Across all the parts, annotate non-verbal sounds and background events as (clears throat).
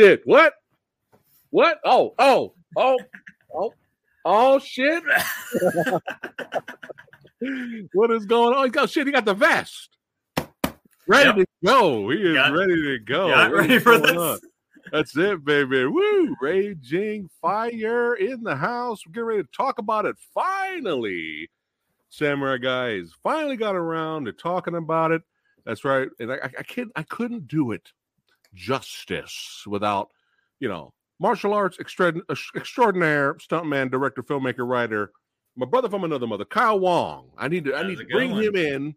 Oh shit! What? What? Oh, oh, oh, oh, oh shit! (laughs) what is going on? He got shit. He got the vest. Ready Yep. to go. He is Got- ready to go. Got ready for this. on? That's it, baby. Woo! Raging fire in the house. We're getting ready to talk about it. Finally, Samurai guys finally got around to talking about it. That's right. And I, I, I can't. I couldn't do it justice without, you know, martial arts extra, extraordinaire stuntman, director, filmmaker, writer, my brother from another mother, Kyle Wong. I need to. I need to bring him in.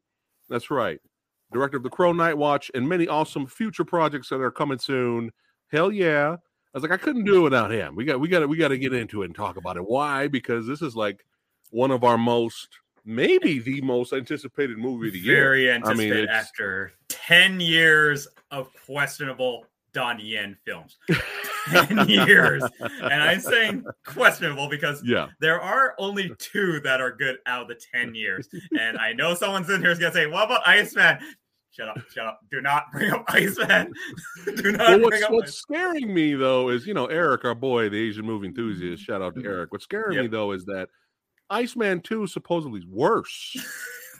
That's right. Director of the Crow Night Watch and many awesome future projects that are coming soon. Hell yeah. I was like, I couldn't do it without him. We got we got to we got to get into it and talk about it. Why? Because this is like one of our most, maybe the most anticipated movie of the year. Very I mean, anticipated after 10 years of questionable Don Yen films. (laughs) 10 years. And I'm saying questionable because Yeah. there are only two that are good out of the 10 years. And I know someone's in here is going to say, What about Iceman? Shut up, shut up. Do not bring up Iceman. (laughs) Do not Well, what's bring up what's scaring me though is you know Eric, our boy, the Asian movie enthusiast. Shout out to Mhm. Eric. What's scaring me though is that Iceman Two supposedly is worse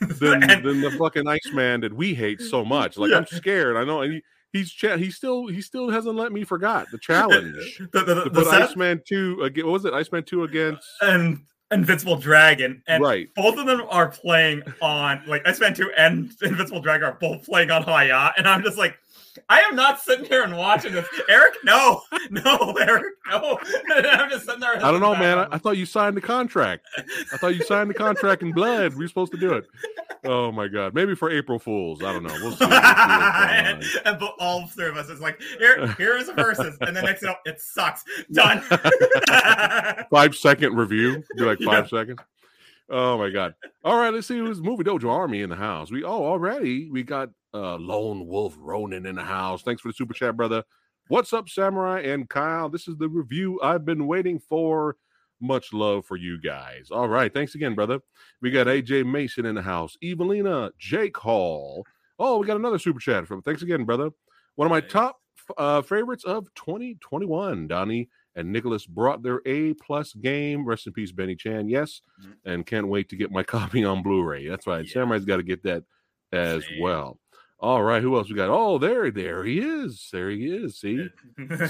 (laughs) than, And- than the fucking Iceman that we hate so (laughs) much. Like I'm scared. I know, and he, he's cha- he still he still hasn't let me forgot the challenge (laughs) the, the, to put set- Iceman Two again. What was it? Iceman Two against and Invincible Dragon. And right. both of them are playing on like Iceman 2 and Invincible Dragon are both playing on Hiya, and I'm just like, I am not sitting here and watching this. Eric, no, (laughs) no, Eric, no. (laughs) I'm just sitting there. I don't know, man. I, (laughs) I thought you signed the contract. I thought you signed the contract in blood. We were supposed to do it. Oh my god. Maybe for April Fools. I don't know. We'll see. We'll see and, and but all three of us is like, here, here is the verses, and then next thing up, it sucks. Done. five second review. Do like five seconds. Oh my god! All right, let's see who's movie dojo army in the house. We oh already we got uh lone wolf Ronan in the house. Thanks for the super chat, brother. What's up, Samurai and Kyle? This is the review I've been waiting for. Much love for you guys. All right, thanks again, brother. We got AJ Mason in the house. Evelina Jake Hall. Oh, we got another super chat from. Thanks again, brother. One of my top uh, favorites of 2021. Donnie and Nicholas brought their A plus game. Rest in peace, Benny Chan. Yes, Mhm. and can't wait to get my (laughs) copy on Blu-ray. That's right. Yeah. Samurai's got to get that as Same. well. All right, who else we got? Oh, there, there he is. There he is. See,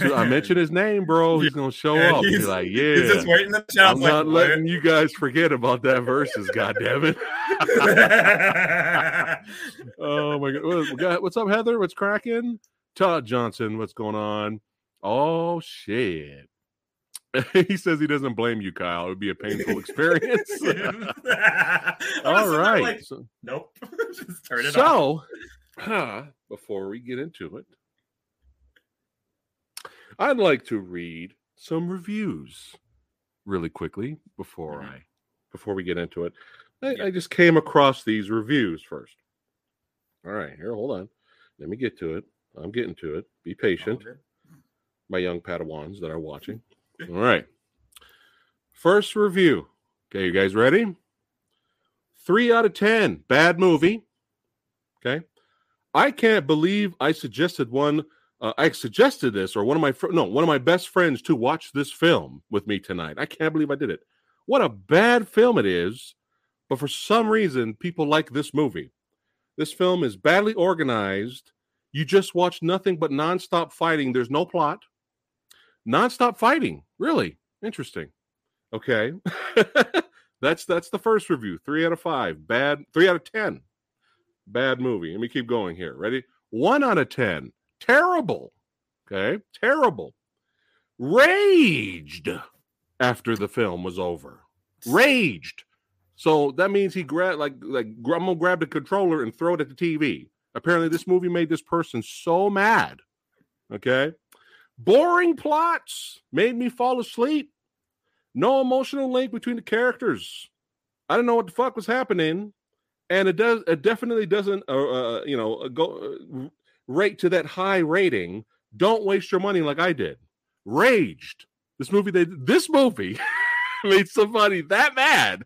So I mentioned his name, bro. He's (laughs) gonna show Yeah, up. He's, like, He's just yeah. waiting in the chat. I'm not letting you guys forget about that verses. God damn it! (laughs) oh my god. What- What's up, Heather? What's cracking? Todd Johnson, what's going on? Oh shit. (laughs) he says he doesn't blame you, Kyle. It would be a painful experience. All right. Like, nope. just turn it off. so huh, before we get into it, I'd like to read some reviews really quickly before Mhm. I before we get into it. I, Yeah. I just came across these reviews first. All right, here, hold on. Let me get to it. I'm getting to it. Be patient, Oh, my young Padawans that are watching. (laughs) All right. First review. Okay, you guys ready? Three out of 10. Bad movie. Okay. I can't believe I suggested one. Uh, I suggested this, or one of my fr- no, one of my best friends to watch this film with me tonight. I can't believe I did it. What a bad film it is, but for some reason, people like this movie. This film is badly organized. You just watch nothing but nonstop fighting. There's no plot. Nonstop fighting. Really interesting. Okay, (laughs) that's that's the first review. Three out of five. Bad. Three out of ten. Bad movie. Let me keep going here. Ready? One out of ten. Terrible. Okay, terrible. Raged after the film was over. Raged. So that means he grabbed like like I'm gonna grab the controller and throw it at the TV. Apparently, this movie made this person so mad. Okay. Boring plots made me fall asleep. No emotional link between the characters. I don't know what the fuck was happening, and it does. It definitely doesn't. Uh, uh you know, uh, go uh, rate to that high rating. Don't waste your money like I did. Raged. This movie. They this movie (laughs) made somebody that mad.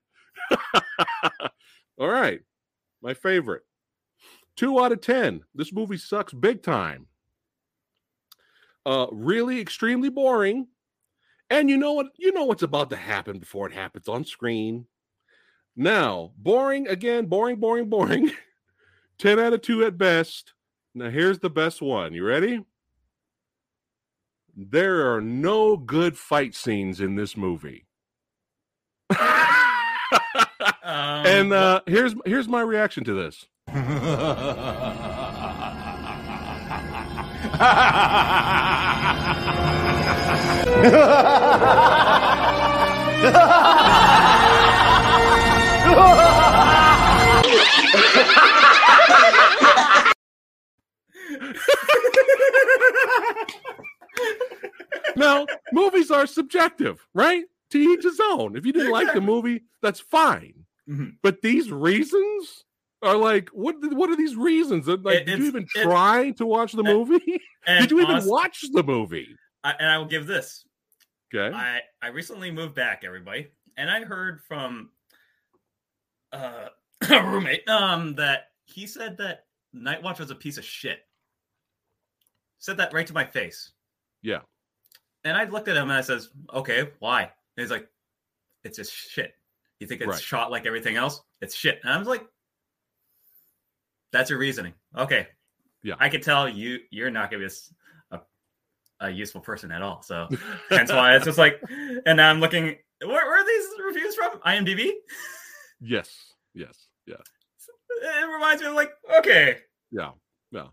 (laughs) All right, my favorite. Two out of ten. This movie sucks big time. uh, really extremely boring. And you know what? You know what's about to happen before it happens on screen. Now, boring again, boring, boring, boring. (laughs) 10 out of 2 at best. Now, here's the best one. You ready? There are no good fight scenes in this movie. (laughs) Um, and uh, here's here's my reaction to this. (laughs) (laughs) Now, movies are subjective, right? To each his own. If you didn't like the movie, that's fine. Mhm. But these reasons are like, what? What are these reasons? Like, It- did you even try to watch the movie? (laughs) did you even honest- watch the movie? I, and I will give this. Okay. I I recently moved back, everybody, and I heard from uh, (clears throat) a roommate um that he said that Night Watch was a piece of shit. Said that right to my face. Yeah. And I looked at him and I says, "Okay, why?" And he's like, "It's just shit. You think it's Right. shot like everything else? It's shit." And I was like, "That's your reasoning, okay?" Yeah. I could tell you you're not gonna be a, a useful person at all. So (laughs) hence why it's just like, and now I'm looking. Where, where are these reviews from? IMDb. Yes. Yes. Yeah. It reminds me of like, okay, Yeah. Yeah.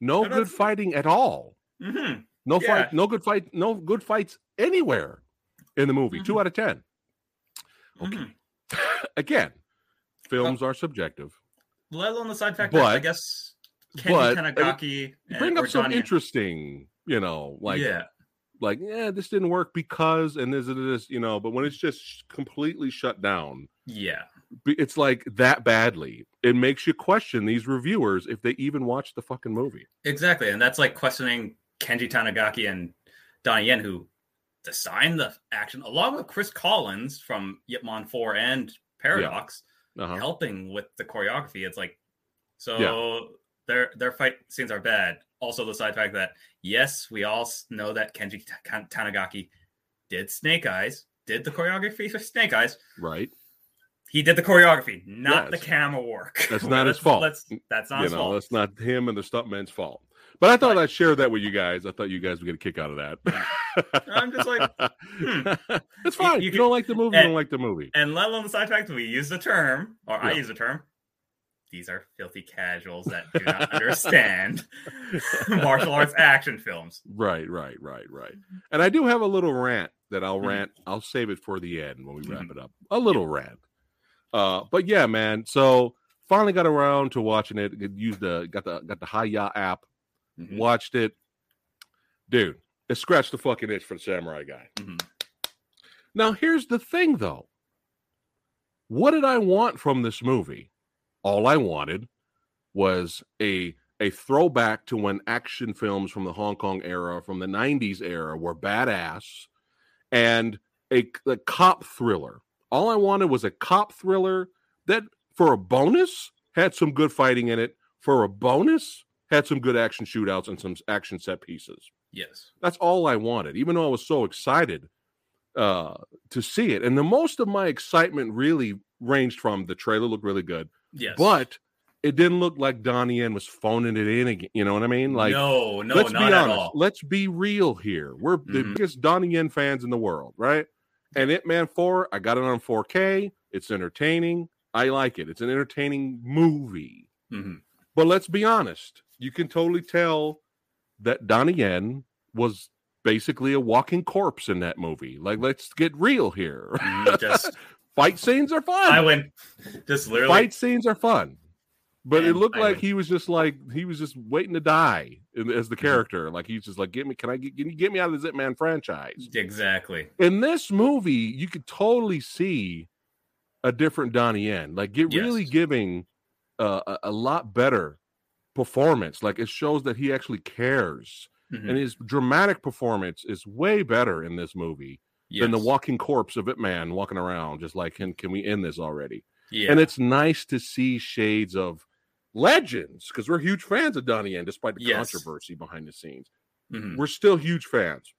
No good fighting at all. hmm No Yeah. fight. No good fight. No good fights anywhere in the movie. Two Mhm. out of ten. Okay. Mhm. (laughs) Again, films are subjective. let alone the side fact that I But- guess but, Kenji uh, Tanigaki bring up some interesting, you know, like yeah, like yeah, this didn't work because and this and this, you know. But when it's just completely shut down, yeah, it's like that badly. It makes you question these reviewers if they even watch the fucking movie. exactly, and that's like questioning Kenji Tanigaki and Donnie Yen who designed the action along with Chris Collins from Yip Man Four and Paradox. Uh-huh. helping with the choreography. It's like so Yeah. their their fight scenes are bad. Also, the side fact that yes, we all know that Kenji Ta- Tanigaki did Snake Eyes, did the choreography for Snake Eyes. Right. He did the choreography, not the camera work. That's not (laughs) his fault. let's- that's not you his know, fault. that's not him and the stuntman's fault. But I thought Right. I'd share that with you guys. I thought you guys would get a kick out of that. I'm just like, hmm. (laughs) it's fine. you You, can- don't like the movie, you don't like the movie. And let alone the side fact, we use the term, or I use the term. These are filthy casuals that do not (laughs) understand martial arts action films. Right, right, right, right. And I do have a little rant that I'll Mhm. rant. I'll save it for the end when we wrap Mhm. it up. A little rant. Uh, but yeah, man. So finally got around to watching it. Used the got the got the Hiya app. Mhm. Watched it, dude. It scratched the fucking itch for the Samurai guy. Mhm. Now here's the thing, though. What did I want from this movie? All I wanted was a a throwback to when action films from the Hong Kong era, from the 90s era, were badass and a, a cop thriller. All I wanted was a cop thriller that, for a bonus, had some good fighting in it. For a bonus, had some good action shootouts and some action set pieces. Yes. That's all I wanted, even though I was so excited uh, to see it. And the most of my excitement really ranged from the trailer looked really good, Yes. but it didn't look like Donnie Yen was phoning it in again. You know what I mean? Like, no, no, let's not be at honest. all. Let's be real here. We're the Mhm. biggest Donnie Yen fans in the world, right? And Ip Man 4, I got it on 4K. It's entertaining. I like it. It's an entertaining movie. Mhm. But let's be honest. You can totally tell that Donnie Yen was basically a walking corpse in that movie. Like, let's get real here. Mhm, Just (laughs) Fight scenes are fun. I went just literally Fight scenes are fun. But it looked I like he was just like he was just waiting to die in- as the Mm-hmm. character. Like he's just like, get me, can I get, can you get me out of the Yip Man franchise? exactly. In this movie, you could totally see a different Donnie Yen, like get really giving uh, a, a lot better performance. Like it shows that he actually cares, Mhm. and his dramatic performance is way better in this movie than the walking corpse of Ip Man walking around, just like, can can we end this already? Yeah. And it's nice to see shades of legends because we're huge fans of Donnie Yen, despite the Yes. controversy behind the scenes. Mhm. we're still huge fans.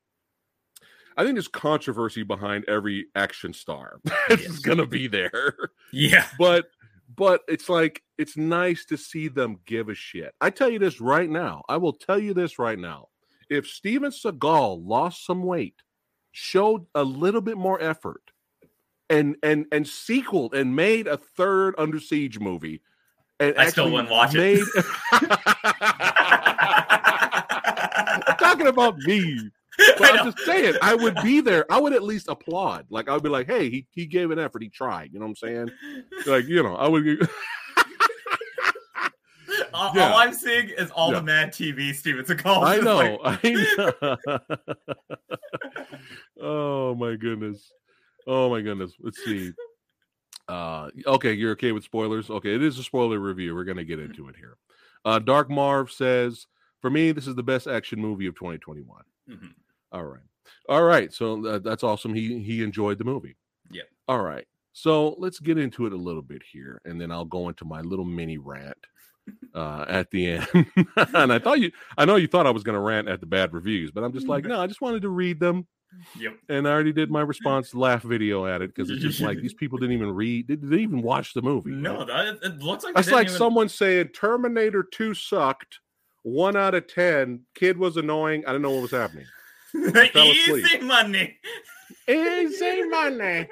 I think there's controversy behind every action star. (laughs) it's Yes. gonna be there. Yeah. but but it's like it's nice to see them give a shit. I tell you this right now. I will tell you this right now. If Steven Seagal lost some weight, showed a little bit more effort, and and and sequeled and made a third Under Siege movie, I still wouldn't watch it. I'm (laughs) talking about me. But I I'm just saying, I would be there. I would at least applaud. Like I would be like, "Hey, he, he gave an effort. He tried." You know what I'm saying? Like you know, I would. (laughs) all, Yeah. all I'm seeing is all Yeah. the Mad TV Steven Seagal. I know. like- (laughs) I know. oh my goodness. Oh my goodness. Let's see. Uh okay, you're okay with spoilers? Okay, it is a spoiler review. We're gonna get into it here. Uh Dark Marv says, for me, this is the best action movie of 2021. Mhm. All right. All right. So uh, that's awesome. He he enjoyed the movie. Yeah. All right. So let's get into it a little bit here, and then I'll go into my little mini rant uh, at the end. (laughs) and I thought you, I know you thought I was going to rant at the bad reviews, but I'm just like, (laughs) no, I just wanted to read them, Yep. and I already did my response laugh video at it because it's just like these people didn't even read, they didn't even watch the movie. No, right? that it looks like that's like even- someone saying Terminator Two sucked. One out of ten. Kid was annoying. I don't know what was happening. (laughs) asleep. easy money. Easy money.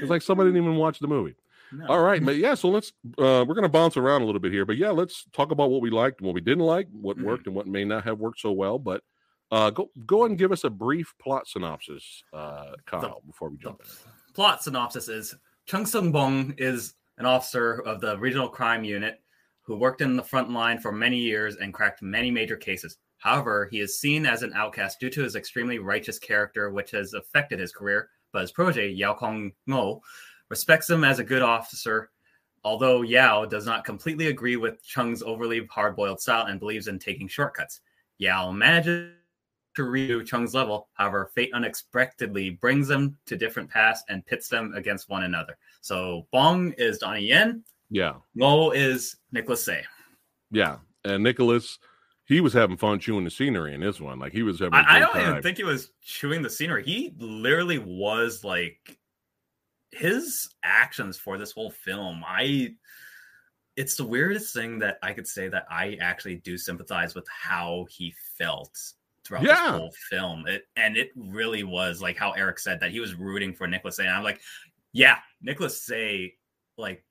It's like somebody didn't even watch the movie. No. All right, but yeah, so let's uh we're gonna bounce around a little bit here, but yeah, let's talk about what we liked, and what we didn't like, what Mhm. worked and what may not have worked so well. But uh go go and give us a brief plot synopsis, uh Kyle, before we jump in. plot synopsis is Chung Sung Bong is an officer of the regional crime unit who worked in the front line for many years and cracked many major cases. However, he is seen as an outcast due to his extremely righteous character, which has affected his career. But his protege, Yao Kong Ngo, respects him as a good officer, although Yao does not completely agree with Chung's overly hard boiled style and believes in taking shortcuts. Yao manages to redo Chung's level. However, fate unexpectedly brings them to different paths and pits them against one another. So Bong is Donnie Yen, Yeah, Ngo is Nicholas Tse. yeah. And Nicholas, he was having fun chewing the scenery in this one. Like he was having I, good don't even think he was chewing the scenery. He literally was like his actions for this whole film. I it's the weirdest thing that I could say that I actually do sympathize with how he felt throughout Yeah. this whole film. It and it really was like how Eric said that he was rooting for Nicholas Tse. And I'm like, yeah, Nicholas Tse, like,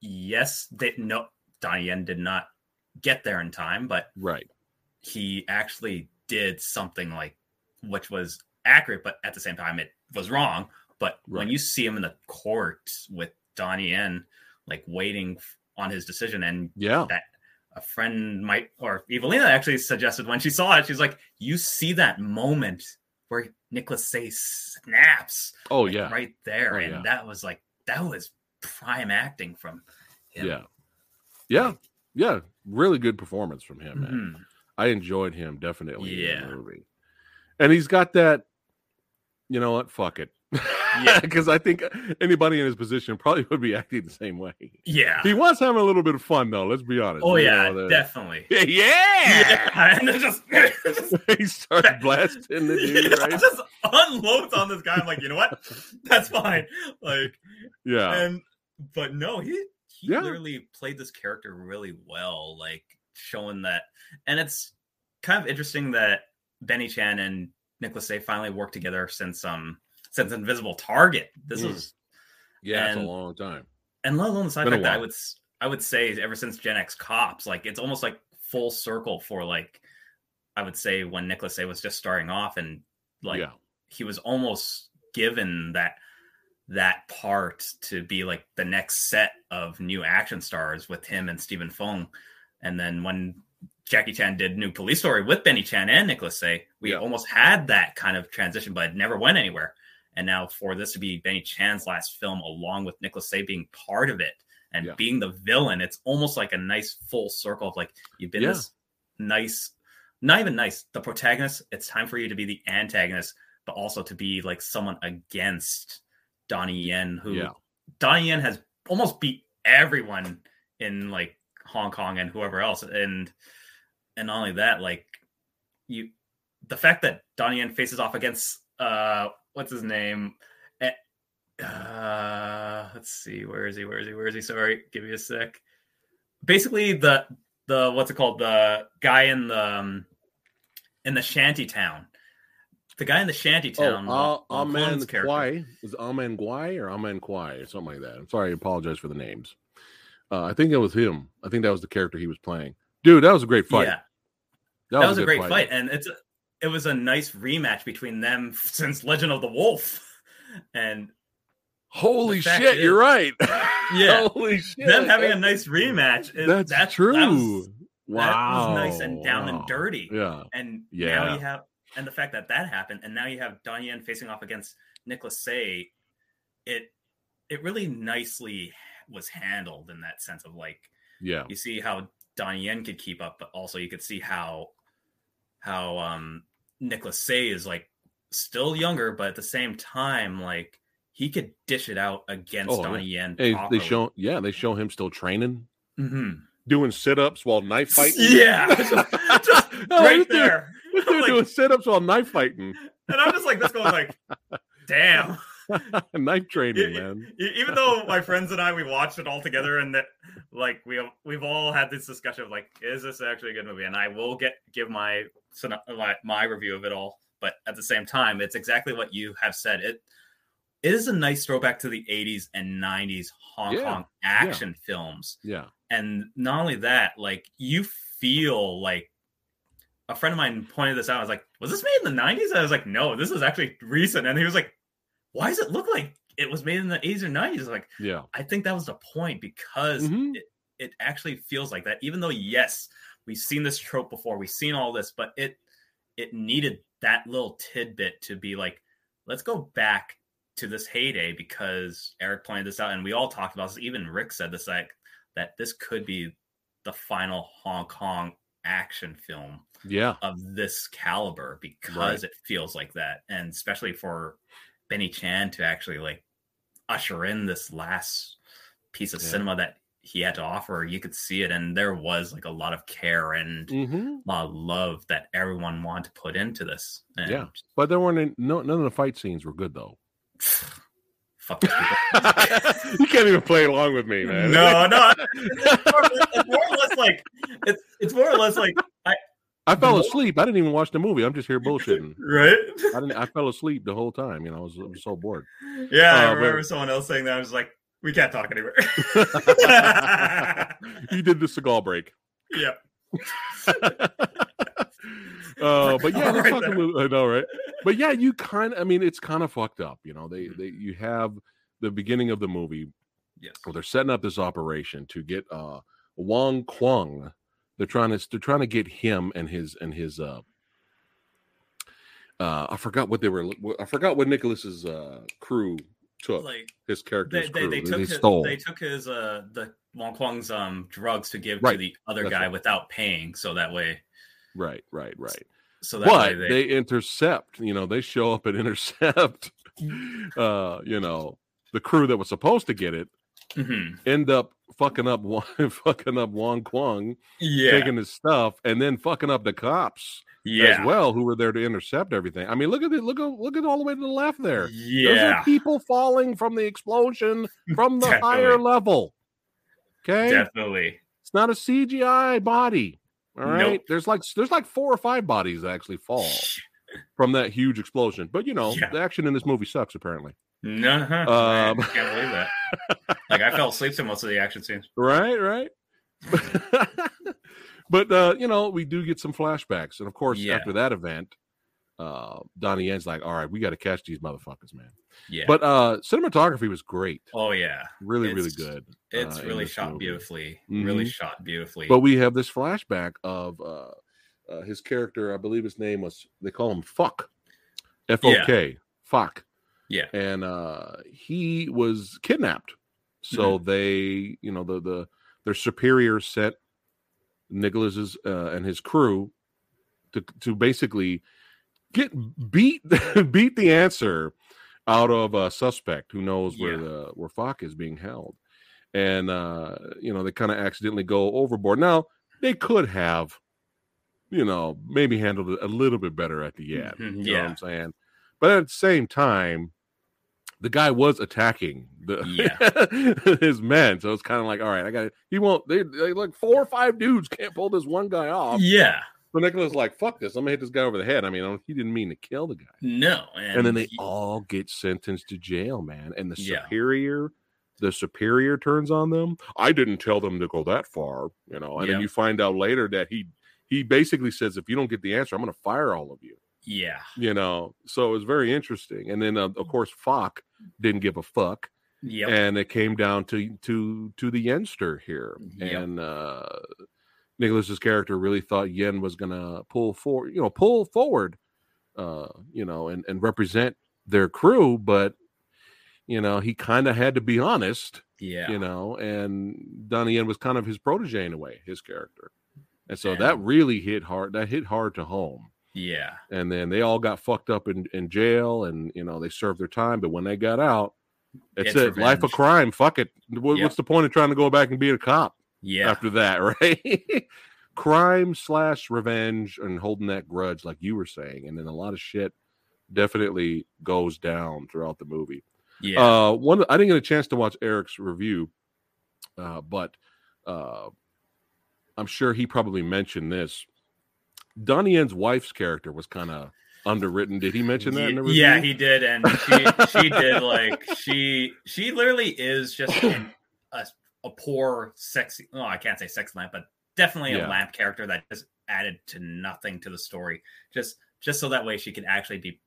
yes, they no Yen did not get there in time, but right. he actually did something like which was accurate, but at the same time it was wrong. But when you see him in the court with Donnie Yen, like waiting on his decision, and Yeah. that a friend might or Evelina actually suggested when she saw it, she's like, you see that moment where Nicholas Tse snaps Oh like, yeah. right there, Oh, and yeah. that was like that was prime acting from him. Yeah. Yeah. Yeah. Really good performance from him, man. Mhm. I enjoyed him definitely in Yeah. the movie. And he's got that, you know what? Fuck it. Yeah. (laughs) Because I think anybody in his position probably would be acting the same way. Yeah. He was having a little bit of fun though, let's be honest. Oh You yeah, know, definitely. (laughs) Yeah. Yeah, (laughs) and just, just he starts blasting the dude, right? just unloads on this guy. I'm like, you know what? That's fine. Like, Yeah. and but no, he he Yeah. literally played this character really well, like showing that. And it's kind of interesting that Benny Chan and Nicholas Tse finally worked together since um since Invisible Target. This Mm. was Yeah, it's a long time. and let alone the side fact I would I would say ever since Gen X Cops, like it's almost like full circle for like I would say when Nicholas Tse was just starting off and like yeah. he was almost given that that part to be like the next set of new action stars with him and Stephen Fung. And then when Jackie Chan did New Police Story with Benny Chan and Nicholas Tse, we Yeah. almost had that kind of transition, but it never went anywhere. And now for this to be Benny Chan's last film, along with Nicholas Tse being part of it and Yeah. being the villain, it's almost like a nice full circle of like you've been Yeah. this nice, not even nice, the protagonist. It's time for you to be the antagonist, but also to be like someone against Donnie Yen, who Yeah. Donnie Yen has almost beat everyone in like Hong Kong and whoever else. And and not only that, like you the fact that Donnie Yen faces off against uh what's his name? Eh, Uh, let's see, where is he? Where is he? Where is he? Sorry, give me a sec. Basically, the the what's it called? The guy in the um, in the shanty town. The guy in the shanty town. Oh, Lon Aman character. Kwai. Is Aman Kwai or Aman Kwai or something like that? I'm sorry, I apologize for the names. Uh, I think it was him. I think that was the character he was playing. Dude, that was a great fight. Yeah, that, was, a good great fight. and it's a, it was a nice rematch between them (laughs) since Legend of the Wolf, and Holy shit, is- you're right. (laughs) Yeah. Holy shit. them having a nice rematch. Is, that's, that, true. That was, wow. that was nice and down wow. and dirty. Yeah. And Yeah. now you have, and the fact that that happened, and now you have Don Yen facing off against Nicholas Tse, it it really nicely was handled in that sense of like Yeah. you see how Don Yen could keep up, but also you could see how how um Nicholas Tse is like still younger, but at the same time, like he could dish it out against Oh, Donnie Yen. Hey, they show yeah, they show him still training, Mhm. doing sit-ups while knife (laughs) fighting. Yeah, (laughs) just, just (laughs) right dude- there. This dude Like- doing sit-ups while knife fighting. And I'm just like this going like, damn. knife training, man. Even though my friends and I we watched it all together and that like we we've all had this discussion of like is this actually a good movie? And I will get give my my, my review of it all but at the same time it's exactly what you have said. It it is a nice throwback to the 80s and 90s Hong Yeah, Kong action films. Yeah. and not only that like you feel like a friend of mine pointed this out. I was like was this made in the 90s I was like no this is actually recent. And he was like why does it look like it was made in the 80s or 90s like Yeah. I think that was the point because Mhm. it, it actually feels like that. Even though, yes, we've seen this trope before, we've seen all this, but it it needed that little tidbit to be like, let's go back to this heyday because Eric pointed this out, and we all talked about this. Even Rick said this, like that this could be the final Hong Kong action film Yeah. of this caliber because Right. it feels like that and especially for benny chan to actually like usher in this last piece of Yeah. cinema that he had to offer you could see it and there was like a lot of care and hmm a lot of love that everyone wanted to put into this and Yeah. But there weren't any, no none of the fight scenes were good though. (sighs) fuck (laughs) you can't even play along with me, man. no no (laughs) it's more, it's more or less like it's, it's more or less like i I fell asleep. I didn't even watch the movie. I'm just here bullshitting. right I didn't. I fell asleep the whole time. You know, I was, I was so bored. Yeah, I Uh, but- remember someone else saying that. I was like, we can't talk anymore. (laughs) you did the cigar break. (laughs) yeah. (laughs) uh, but yeah, let's Right talk a little. I know, right? But yeah, you kind of. I mean, it's kind of fucked up. You know, they Mhm. they you have the beginning of the movie Yes. where they're setting up this operation to get uh Wong Kwang. They're trying to they're trying to get him and his and his uh uh I forgot what they were I forgot what Nicholas's uh crew took Like his they, character's they, they they, took his, stole. they took his uh the Wong Kwang's um drugs to give to the other That's guy right. without paying, so that way, right right right. So that but way they, intercept you know they show up and (laughs) intercept uh you know the crew that was supposed to get it Mhm. end up fucking up Wong- (laughs) fucking up Wong Kwang yeah, taking his stuff and then fucking up the cops yeah, as well who were there to intercept everything. I mean, look at it. Look at look at all the way to the left there. Those yeah, are people falling from the explosion (laughs) from the higher level. Okay, definitely. it's not a CGI body. All right, Nope. there's like there's like four or five bodies that actually fall (laughs) from that huge explosion. But you know, Yeah. the action in this movie sucks. Apparently, No, Um, (laughs) I can't believe that. Like I fell asleep to most of the action scenes. (laughs) right, right. (laughs) but uh, you know, we do get some flashbacks, and of course, Yeah. after that event, uh, Donnie Yen's like, "All right, we got to catch these motherfuckers, man." Yeah, But uh cinematography was great. oh yeah, Really, really good. it's uh, really shot movie. beautifully. Really Mhm. shot beautifully. But we have this flashback of uh, uh his character, I believe his name was they call him Fuck. F O K. Fuck. Yeah. And uh he was kidnapped. So Mm-hmm. they, you know, the the their superior sent Nicholas's uh, and his crew to to basically get beat (laughs) beat the answer out of a suspect who knows where Yeah. the where Falk is being held, and uh, you know they kind of accidentally go overboard. Now they could have you know, maybe handled it a little bit better at the end. Mhm, You know what yeah. I'm saying? But at the same time, the guy was attacking the (laughs) his men, so it's kind of like, all right, I got it. He won't. They, they like four or five dudes can't pull this one guy off. Yeah. So Nicholas like, fuck this. I'm gonna hit this guy over the head. I mean, he didn't mean to kill the guy. No. And, then they he- all get sentenced to jail, man. And the Yeah. superior, the superior turns on them. I didn't tell them to go that far, you know. And Yeah. then you find out later that he he basically says, if you don't get the answer, I'm gonna fire all of you. Yeah. You know, so it was very interesting. And then uh, of course Falk didn't give a fuck, Yep. and it came down to to to the Yenster here, Yep. and uh Nicholas's character really thought Yen was gonna pull for you know pull forward, uh, you know, and and represent their crew, but you know he kind of had to be honest, yeah. you know, and Donnie Yen was kind of his protege in a way, his character, and so that really hit hard. That hit hard to home Yeah. and then they all got fucked up in, in jail and you know they served their time but when they got out it's it life of crime fuck it What- Yep. what's the point of trying to go back and be a cop Yeah. after that (laughs) right crime slash revenge and holding that grudge like you were saying and then a lot of shit definitely goes down throughout the movie Yeah. uh, one I didn't get a chance to watch Eric's review, uh, but uh, I'm sure he probably mentioned this. Donnie Yen's wife's character was kind of underwritten. Did he mention that in the review? yeah, he did, and she she did like she she literally is just an, a a poor sexy. Oh, I can't say sex lamp, but definitely Yeah. a lamp character that just added to nothing to the story. Just just so that way she could actually be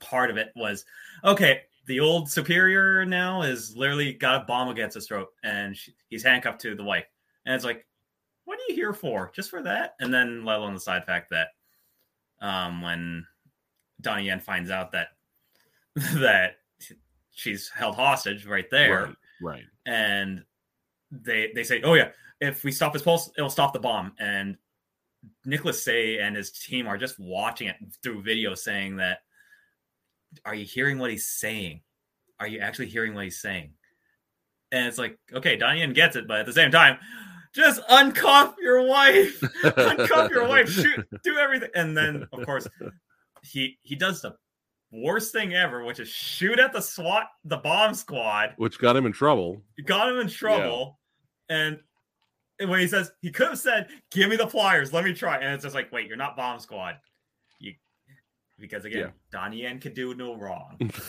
part of it. Was okay. The old superior now is literally got a bomb against his throat, and she, he's handcuffed to the wife, and it's like, what are you here for? Just for that? And then let alone the side fact that um when Donnie Yen finds out that (laughs) that she's held hostage right there, right, right. and they they say, "Oh yeah, if we stop his pulse, it'll stop the bomb." And Nicholas Tse and his team are just watching it through video, saying that, "Are you hearing what he's saying? Are you actually hearing what he's saying?" And it's like, okay, Donnie Yen gets it, but at the same time, just uncuff your wife, (laughs) uncuff your wife, shoot, do everything, and then of course he he does the worst thing ever, which is shoot at the SWAT, the bomb squad. Which got him in trouble. Got him in trouble, and and when he says he could have said, "Give me the pliers, let me try," and it's just like, wait, you're not bomb squad. You because again, Yeah. Donnie Yen can do no wrong. (laughs) (laughs)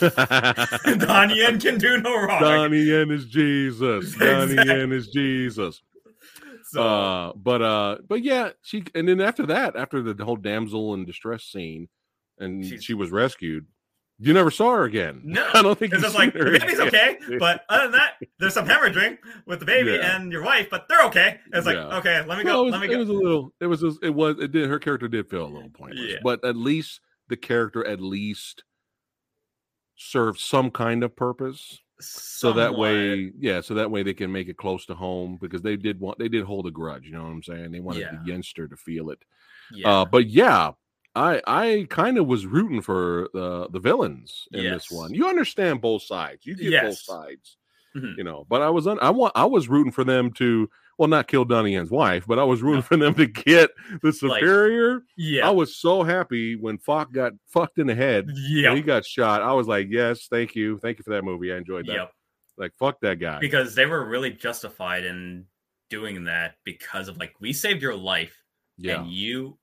Donnie Yen can do no wrong. Donnie Yen is Jesus. Donnie Exactly. Yen is Jesus. So uh but uh but yeah she and then after that after the whole damsel in distress scene and She's- she was rescued you never saw her again No, (laughs) i don't think it's like seen the baby's again. okay, (laughs) but other than that, there's some hemorrhaging with the baby Yeah. and your wife, but they're okay. It's like, Yeah. okay, let me Well, go, it was, let me it was a little it was it was it did her character did feel a little pointless Yeah. but at least the character at least served some kind of purpose so that way yeah so that way they can make it close to home because they did want they did hold a grudge you know what i'm saying they wanted Yeah. the youngster to feel it yeah, Uh, but yeah, I I kind of was rooting for the the villains in this one. You understand both sides. You get both Yes. sides. Mhm. You know, but I was un- I want I was rooting for them to well not kill Donnie Yen's wife, but I was rooting for them to get the superior. yeah, I was so happy when Falk got fucked in the head. yeah, He got shot. I was like, yes, thank you, thank you for that movie. I enjoyed that. yep. Like, fuck that guy. Because they were really justified in doing that because of like we saved your life yeah, and you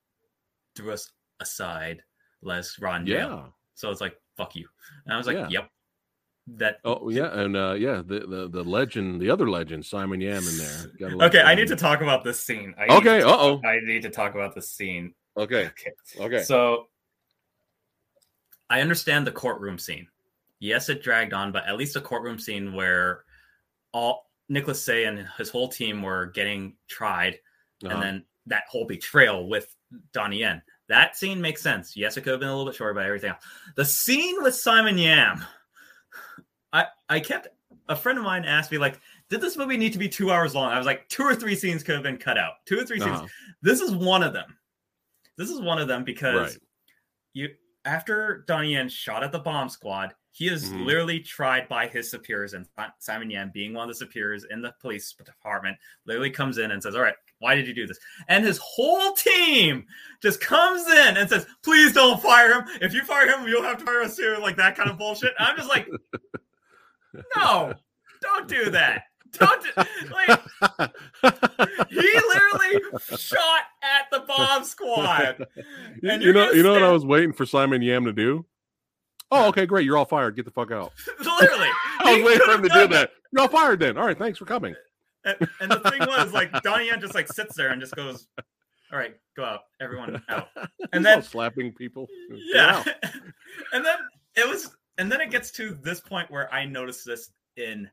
threw us aside, run jail. yeah. So it's like fuck you. And I was like, Yeah. yep. That Oh yeah, and uh, yeah, the, the the legend, the other legend, Simon Yam in there. Okay, I need to talk about this scene. I Okay, uh-oh. I need to talk about this scene. Okay, Okay. okay. So I understand the courtroom scene. Yes, it dragged on, but at least the courtroom scene where all Nicholas Tse and his whole team were getting tried, Uh-huh. and then that whole betrayal with Donnie Yen. That scene makes sense. Yes, it could have been a little bit shorter, but everything else. The scene with Simon Yam, I I kept a friend of mine asked me like, did this movie need to be two hours long? I was like, two or three scenes could have been cut out. Two or 3 scenes Uh-huh. this is one of them. This is one of them because Right. you after Donnie Yen shot at the bomb squad, he is Mhm. literally tried by his superiors, and Simon Yam, being one of the superiors in the police department, literally comes in and says, "All right, Why did you do this? And his whole team just comes in and says, "Please don't fire him. If you fire him, you'll have to fire us too." Like that kind of bullshit. I'm just like, (laughs) no, don't do that. Don't do, like he literally shot at the bomb squad. you, And you know, you know what I was waiting for Simon Yam to do? Oh, okay, great. You're all fired. Get the fuck out. (laughs) literally. (laughs) I was waiting for him to do done that. You're all fired then. All right, thanks for coming. And, and the thing was, like, Donnie Yen just like sits there and just goes, "All right, go out, everyone out." (laughs) And He's then- slapping people. Yeah. and then it was, and then it gets to this point where I notice this in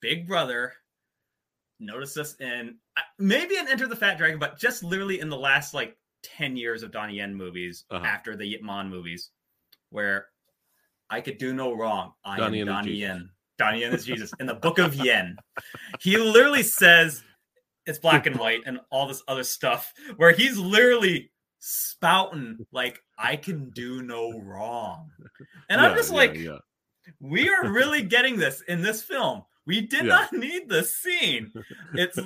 Big Brother. Notice this in maybe in Enter the Fat Dragon, but just literally in the last like ten years of Donnie Yen movies Uh-huh. after the Yip Man movies, where I could do no wrong. I Donnie am Yen Donnie Yen. Donnie Yen is Jesus. In the Book of Yen, he literally says it's black and white and all this other stuff, where he's literally spouting like I can do no wrong. And I'm just yeah, like, yeah. we are really (laughs) getting this in this film. We did Yeah. not need this scene. It's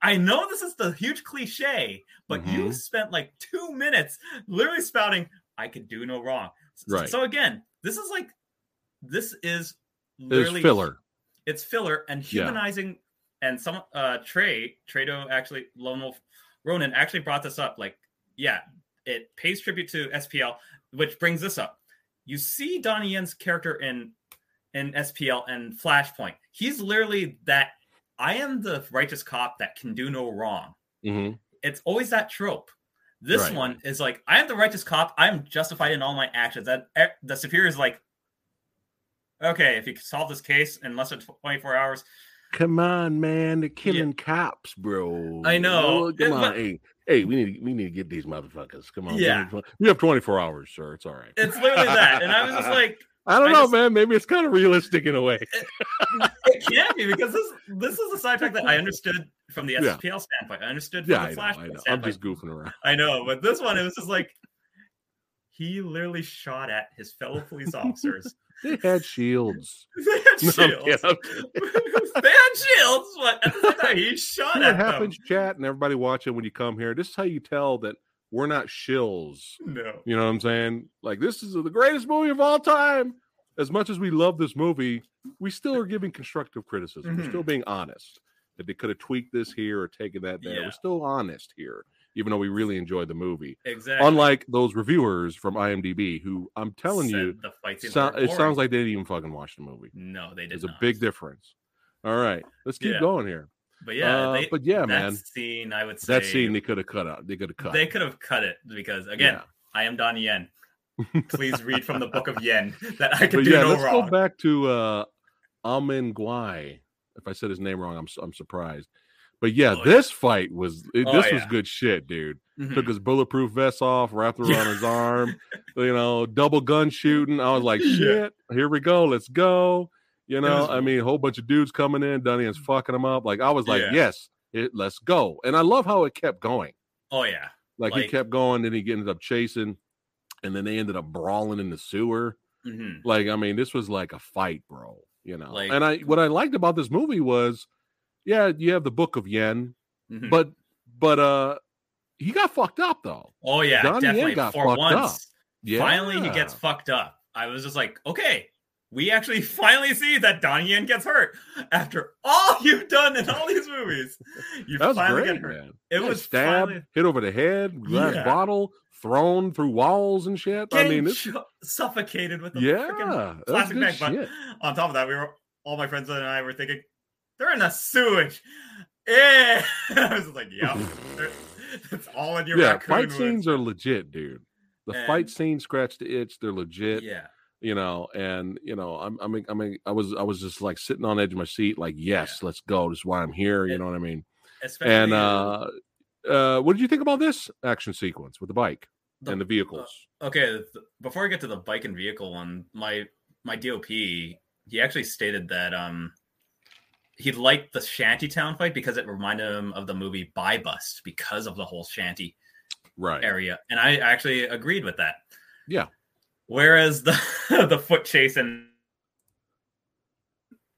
I know this is the huge cliche, but you Mhm. spent like two minutes literally spouting, I could do no wrong. Right. So again, this is like, this is It's literally filler. it's filler and Yeah. humanizing and some uh trey trado actually lone wolf ronan actually brought this up like yeah it pays tribute to spl which brings this up you see donnie yen's character in in spl and flashpoint he's literally that i am the righteous cop that can do no wrong hmm it's always that trope this Right. one is like i am the righteous cop i'm justified in all my actions that the superior is like okay if you solve this case in less than 24 hours Come on, man. They're killing cops, bro. I know. Oh, come It- on. but- hey, hey, we need we need to get these motherfuckers. Come on. Yeah. You have 24 hours, sir. It's all right. It's literally that. And I was just like, (laughs) I don't I know, just- man. Maybe it's kind of realistic in a way. it can't be because this this is a side fact that I understood from the Yeah. SPL standpoint. I understood from Yeah, I the. Flash I know. I'm just goofing around. I know, but this one it was just like he literally shot at his fellow police officers. They had shields. (laughs) they had No, shields. they (laughs) had shields, but (laughs) at the same time, he shot at what them. happens, chat, and everybody watching when you come here. This is how you tell that we're not shills. No. You know what I'm saying? Like this is the greatest movie of all time. As much as we love this movie, we still are giving constructive criticism. We're Mhm. still being honest that they could have tweaked this here or taken that there. Yeah. We're still honest here, even though we really enjoyed the movie. Exactly. Unlike those reviewers from IMDb, who I'm telling Said you, the fight so, it sounds like they didn't even fucking watch the movie. no, they did not. There's a big difference. All right, let's keep Yeah. going here. But yeah, Uh, they, but yeah, that man, scene I would say that scene they could have cut out. They could have cut. they could have cut it because again, Yeah. I am Donnie Yen. Please read from the book of Yen (laughs) that I can but do yeah, no let's wrong. go back to uh Amin Gwai. If I said his name wrong, I'm I'm surprised. But yeah, Oh, yeah. this fight was it, Oh, this was good shit, dude. Mhm. Took his bulletproof vest off, wrapped it around his arm, (laughs) you know, double gun shooting. I was like, Yeah. shit, here we go, let's go. You know, I mean, a whole bunch of dudes coming in, Donnie is fucking them up. Like I was like, Yeah. yes, it, let's go. And I love how it kept going. Oh yeah, Like, he kept going, then he ended up chasing, and then they ended up brawling in the sewer. Mhm. Like, I mean, this was like a fight, bro. You know, Like- and I what I liked about this movie was, yeah, you have the Book of Yen, Mhm. but but uh, he got fucked up though. oh yeah, Donnie Yen got For fucked once, up. Yeah, finally he gets fucked up. I was just like, okay, we actually (laughs) finally see that Donnie Yen gets hurt after all (laughs) you've done in all these movies. You That was finally great, get hurt. man. It Yeah, was stabbed, finally- hit over the head, glass Yeah. bottle thrown through walls and shit. I mean, this, suffocated with the yeah, freaking plastic bag. But on top of that, we were all my friends and I were thinking they're in the sewage. Yeah, (laughs) I was like, yeah, (laughs) it's all in your Yeah, fight scenes are legit, dude. The fight And- scenes scratch the itch. They're legit. Yeah, you know and you know i'm i mean i mean i was i was just like sitting on the edge of my seat like yes let's go this is why i'm here you It- know what i mean and uh uh what did you think about this action sequence with the bike The- and the vehicles okay. th- Before I get to the bike and vehicle one, my my DOP he actually stated that um he liked the shantytown fight because it reminded him of the movie Buy Bust because of the whole shanty right area, and I actually agreed with that. Yeah. Whereas the (laughs) the foot chase and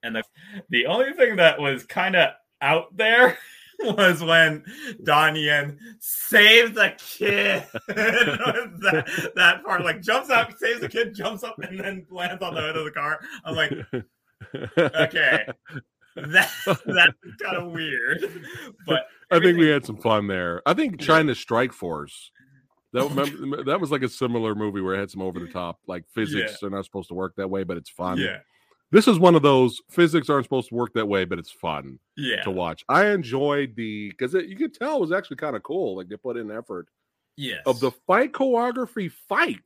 and the the only thing that was kind of out there (laughs) was when Donnie Yen saved the kid. (laughs) that, that part, like jumps up, saves the kid, jumps up, and then lands on the hood of the car. I'm like, okay, that that's kind of weird, but I think we had some fun there. I think Yeah. China Strike Force. That, remember- that was like a similar movie where it had some over the top, like physics are not supposed to work that way, but it's fun. yeah, This is one of those physics aren't supposed to work that way, but it's fun yeah, to watch. I enjoyed the because you could tell it was actually kind of cool. Like they put in effort yes, of the fight choreography fight.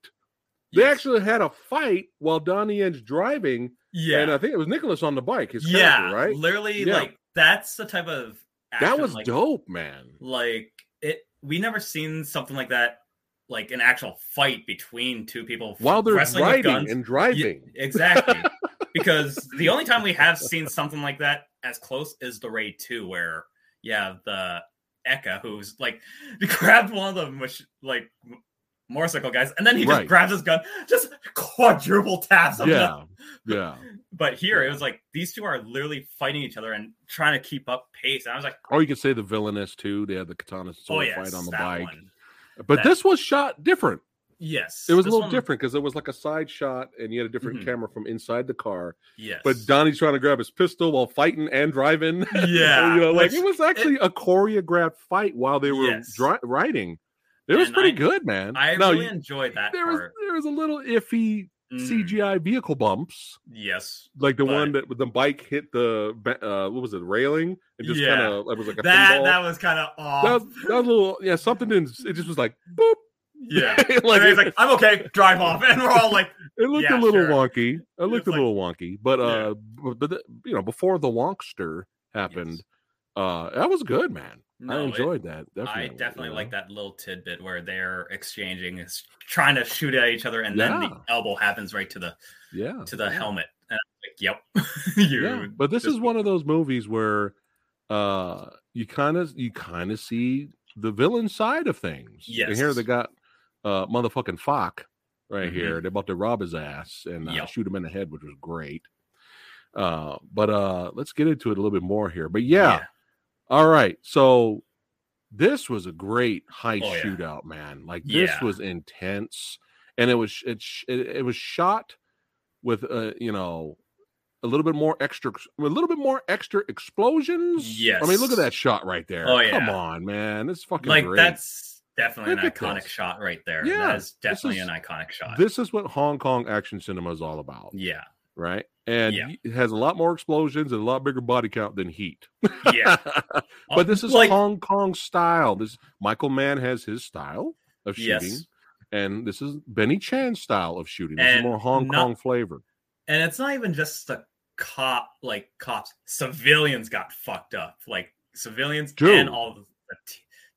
They Yes. actually had a fight while Donnie Yen's driving, yeah, and I think it was Nicholas on the bike. His yeah, right? Literally, Yeah. like that's the type of That was like, dope, man. like it we never seen something like that like an actual fight between two people While they're riding and Yeah, driving. exactly (laughs) because the only time we have seen something like that as close is the raid 2 where yeah the Eka who's like (laughs) grabbed one of the mach- like motorcycle guys and then he just Right. grabs his gun just quadruple taps him Yeah, yeah. (laughs) but here it was like these two are literally fighting each other and trying to keep up pace and i was like Or you could say the villainess too. They had the katana oh sword fight on the bike. one. But That- this was shot different. yes It was a little one- different because it was like a side shot and you had a different Mhm. camera from inside the car. yes But Donnie's trying to grab his pistol while fighting and driving. (laughs) Yeah, you know, like which- it was actually a choreographed fight while they were Yes. dri- riding. It was And pretty I- good, man. I Now, really you- enjoyed that there was there was a little iffy Mhm. CGI vehicle bumps, Yes, like the But- one that the bike hit the uh, what was it railing and just Yeah. kind of it was like a that pinball. that was kind of off. that was, that was a little yeah something didn't it just was like boop yeah, (laughs) like he's like, "I'm okay, drive off," (laughs) and we're all like, it looked yeah, a little sure. wonky it looked It's a like- little wonky but Yeah. uh but, but the- you know before the wonkster happened uh that was good man. I No, it- enjoyed that I definitely, definitely you like that little tidbit where they're exchanging, is trying to shoot at each other, and then the elbow happens right to the yeah to the yeah. helmet, and I'm like, "Yep, (laughs) yeah but this just- is one of those movies where uh you kind of you kind of see the villain side of things. And here they got uh motherfucking Fock right Mhm. here they're about to rob his ass and uh, Yep. shoot him in the head which was great. Uh but uh let's get into it a little bit more here. But yeah, all right so this was a great high Oh, yeah. shootout man like this Yeah. was intense and it was it, it, it was shot with uh you know a little bit more extra a little bit more extra explosions Yes. i mean look at that shot right there Oh, come on man it's fucking like great. that's definitely Look an iconic this. shot right there. Yeah, that is definitely is- an iconic shot. this is what hong kong action cinema is all about yeah, right and Yeah. it has a lot more explosions and a lot bigger body count than heat yeah. (laughs) Uh, but this is like hong kong style this michael mann has his style of shooting yes, and this is benny chan's style of shooting this is more hong not- kong flavor and it's not even just the cop, like cops. Civilians got fucked up, like civilians True. and all the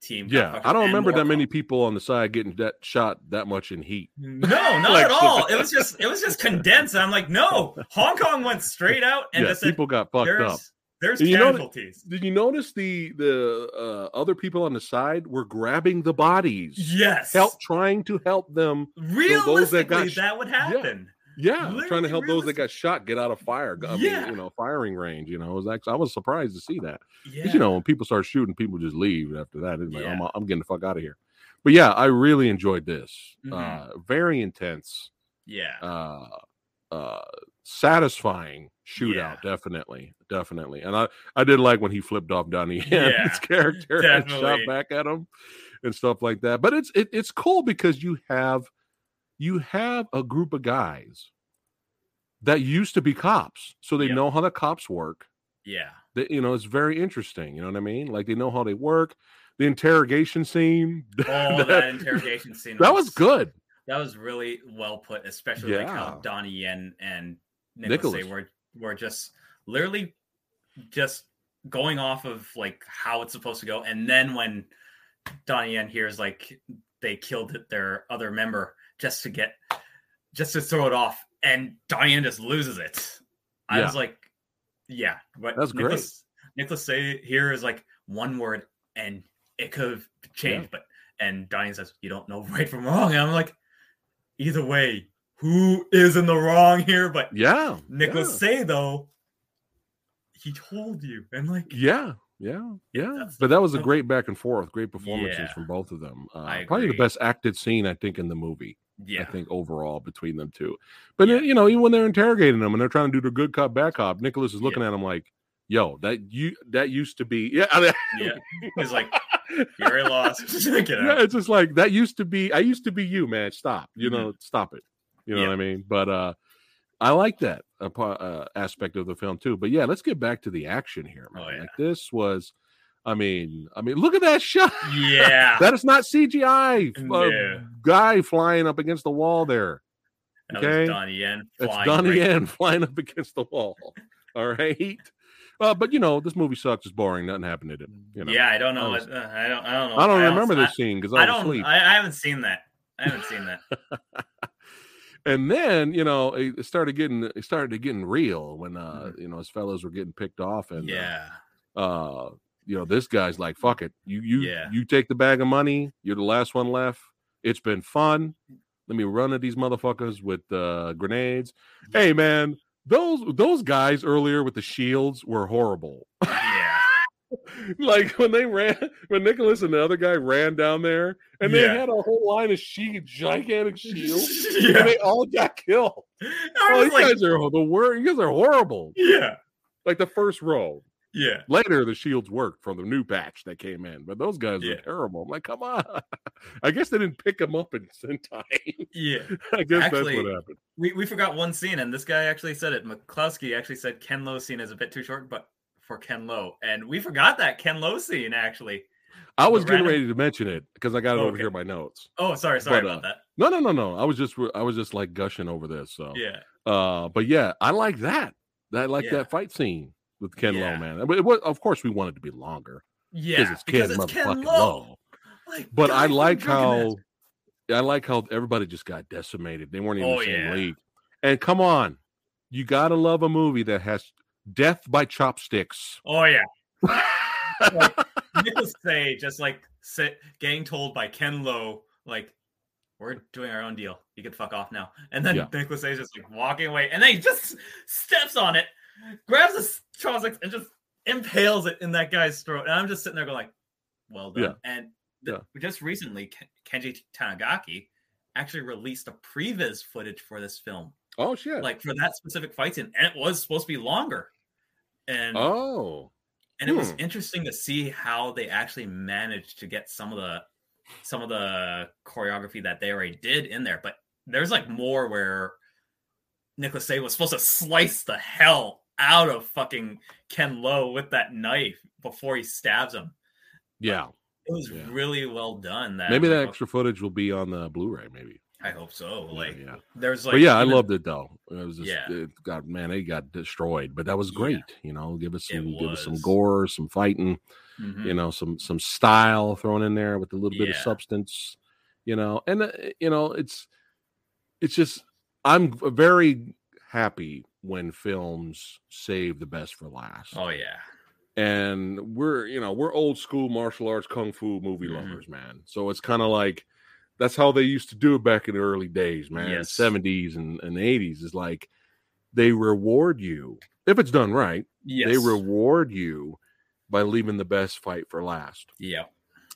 team. yeah i don't remember that many people on the side getting that shot that much in heat No, not (laughs) Like- at all. It was just it was just condensed. And I'm like, no, Hong Kong went straight out and yeah said, people got fucked there's up there's you know casualties. did you notice the the uh, other people on the side were grabbing the bodies Yes, help trying to help them Realistically, that got that, would happen. Yeah, trying to Literally help those that got shot get out of fire. I mean, Yeah. you know, firing range. You know, it was actually I was surprised to see that. Yeah, You know, when people start shooting, people just leave after that. It's like, I'm, I'm getting the fuck out of here. But yeah, I really enjoyed this. Mhm. Uh, very intense, yeah, uh, uh, satisfying shootout. Definitely, definitely. And I, I did like when he flipped off Donnie (laughs) Yen's Yeah, character and shot back at him and stuff like that. But it's it, it's cool because you have you have a group of guys that used to be cops, so they Yep. know how the cops work. yeah. That you know, it's very interesting. You know what I mean? Like they know how they work. The interrogation scene (laughs) Oh, that, that, interrogation scene. that was good. That was really well put, especially like how Donnie and and Nicholas, Nicholas. were were just literally just going off of like how it's supposed to go, and then when Donnie Yen hears like they killed their other member just to get just to throw it off, and Yen just loses it. I Yeah. was like, yeah, but That's great. Nicholas, Nicholas Tse here is like one word, and it could have changed, but and Donnie says, You don't know right from wrong. And I'm like, either way, who is in the wrong here? But Yeah, Nicholas Tse though, he told you. And like, Yeah, yeah, Yeah, yeah. But that was a great back and forth, great performances Yeah. from both of them. Uh, probably the best acted scene I think in the movie. Yeah. I think overall between them two. But Yeah. you know, even when they're interrogating them and they're trying to do the good cop bad cop, Nicholas is looking at him like, "Yo, that you that used to be yeah." I mean, Yeah. (laughs) He's like, You're very lost. (laughs) Yeah, it's just like that used to be. I used to be you, man. Stop. You Mhm. know, stop it. You know Yeah. what I mean? But uh, I like that uh, uh, aspect of the film too. But yeah, let's get back to the action here, man. Oh, yeah. Like this was, I mean, I mean, look at that shot. (laughs) Yeah. that is not CGI. uh, No. guy flying up against the wall there. That okay. was Donnie Yen. That's Donnie right- Yen (laughs) flying up against the wall. (laughs) All right. Uh, but you know, this movie sucks. It's boring. Nothing happened in it. You know. Yeah, I don't know. I was- uh, I don't. I don't know. I don't remember I, this scene because I I don't. asleep. I, I haven't seen that. I haven't seen that. and then you know it started getting it started getting real when uh Mhm. you know his fellows were getting picked off and uh, yeah. uh you know this guy's like fuck it you you Yeah. you take the bag of money you're the last one left it's been fun let me run at these motherfuckers with uh grenades hey man those those guys earlier with the shields were horrible Yeah. (laughs) like when they ran when Nicholas and the other guy ran down there and they Yeah. had a whole line of she gigantic shields (laughs) and they all got killed Oh, you like, guys are the worst. You guys are horrible. yeah. Like the first row. Yeah. Later, the shields worked from the new patch that came in, but those guys Yeah. were terrible. I'm like, come on. (laughs) I guess they didn't pick them up in, time. Yeah. (laughs) I guess Actually- that's what happened. We, we forgot one scene, and this guy actually said it. McCluskey actually said Ken Lo's scene is a bit too short, but for Ken Lo. And we forgot that Ken Lo scene, actually. I was getting ready to mention it because I got it over here in my notes. Oh, sorry. Sorry But, uh, about that. No, no, no, no. I was just, I was just like gushing over this. So, Yeah. uh, but yeah, I like that. I like Yeah. that fight scene with Ken Yeah. Lo, man. But it was, of course, we wanted to be longer Yeah. it's Ken because it's Ken motherfucking Lo. Lo. Like, But guy I like how. I like how everybody just got decimated. They weren't even Oh, the same yeah. league. And come on, you gotta love a movie that has death by chopsticks. Oh, yeah. Nicholas (laughs) Tse just like sit, getting told by Ken Lo, like, we're doing our own deal. You can fuck off now. And then Yeah. Nicholas Tse is just like walking away, and then he just steps on it, grabs the chopsticks, and just impales it in that guy's throat. And I'm just sitting there going, like, well done. Yeah. And the, just recently, Ken- Kenji Tanigaki actually released a previs footage for this film, oh shit! like for that specific fight scene, and it was supposed to be longer. And oh, and it was Hmm. interesting to see how they actually managed to get some of the some of the choreography that they already did in there but there's like more where Nicholas Tse was supposed to slice the hell out of fucking Ken Lo with that knife before he stabs him. yeah. It was Yeah. really well done. That Maybe that like, extra footage will be on the Blu-ray. Maybe. I hope so. Like yeah. there's like but yeah, I loved it though. It was just, Yeah. it got man, it got destroyed, but that was Yeah. great. You know, give us some, give us some gore, some fighting. Mhm. you know some some style thrown in there with a little bit of substance you know and uh, you know it's it's just i'm very happy when films save the best for last Oh yeah. and we're you know we're old school martial arts kung fu movie Mhm. lovers man so it's kind of like that's how they used to do it back in the early days man Yes. 70s and, and 80s is like they reward you if it's done right Yes. they reward you by leaving the best fight for last Yeah.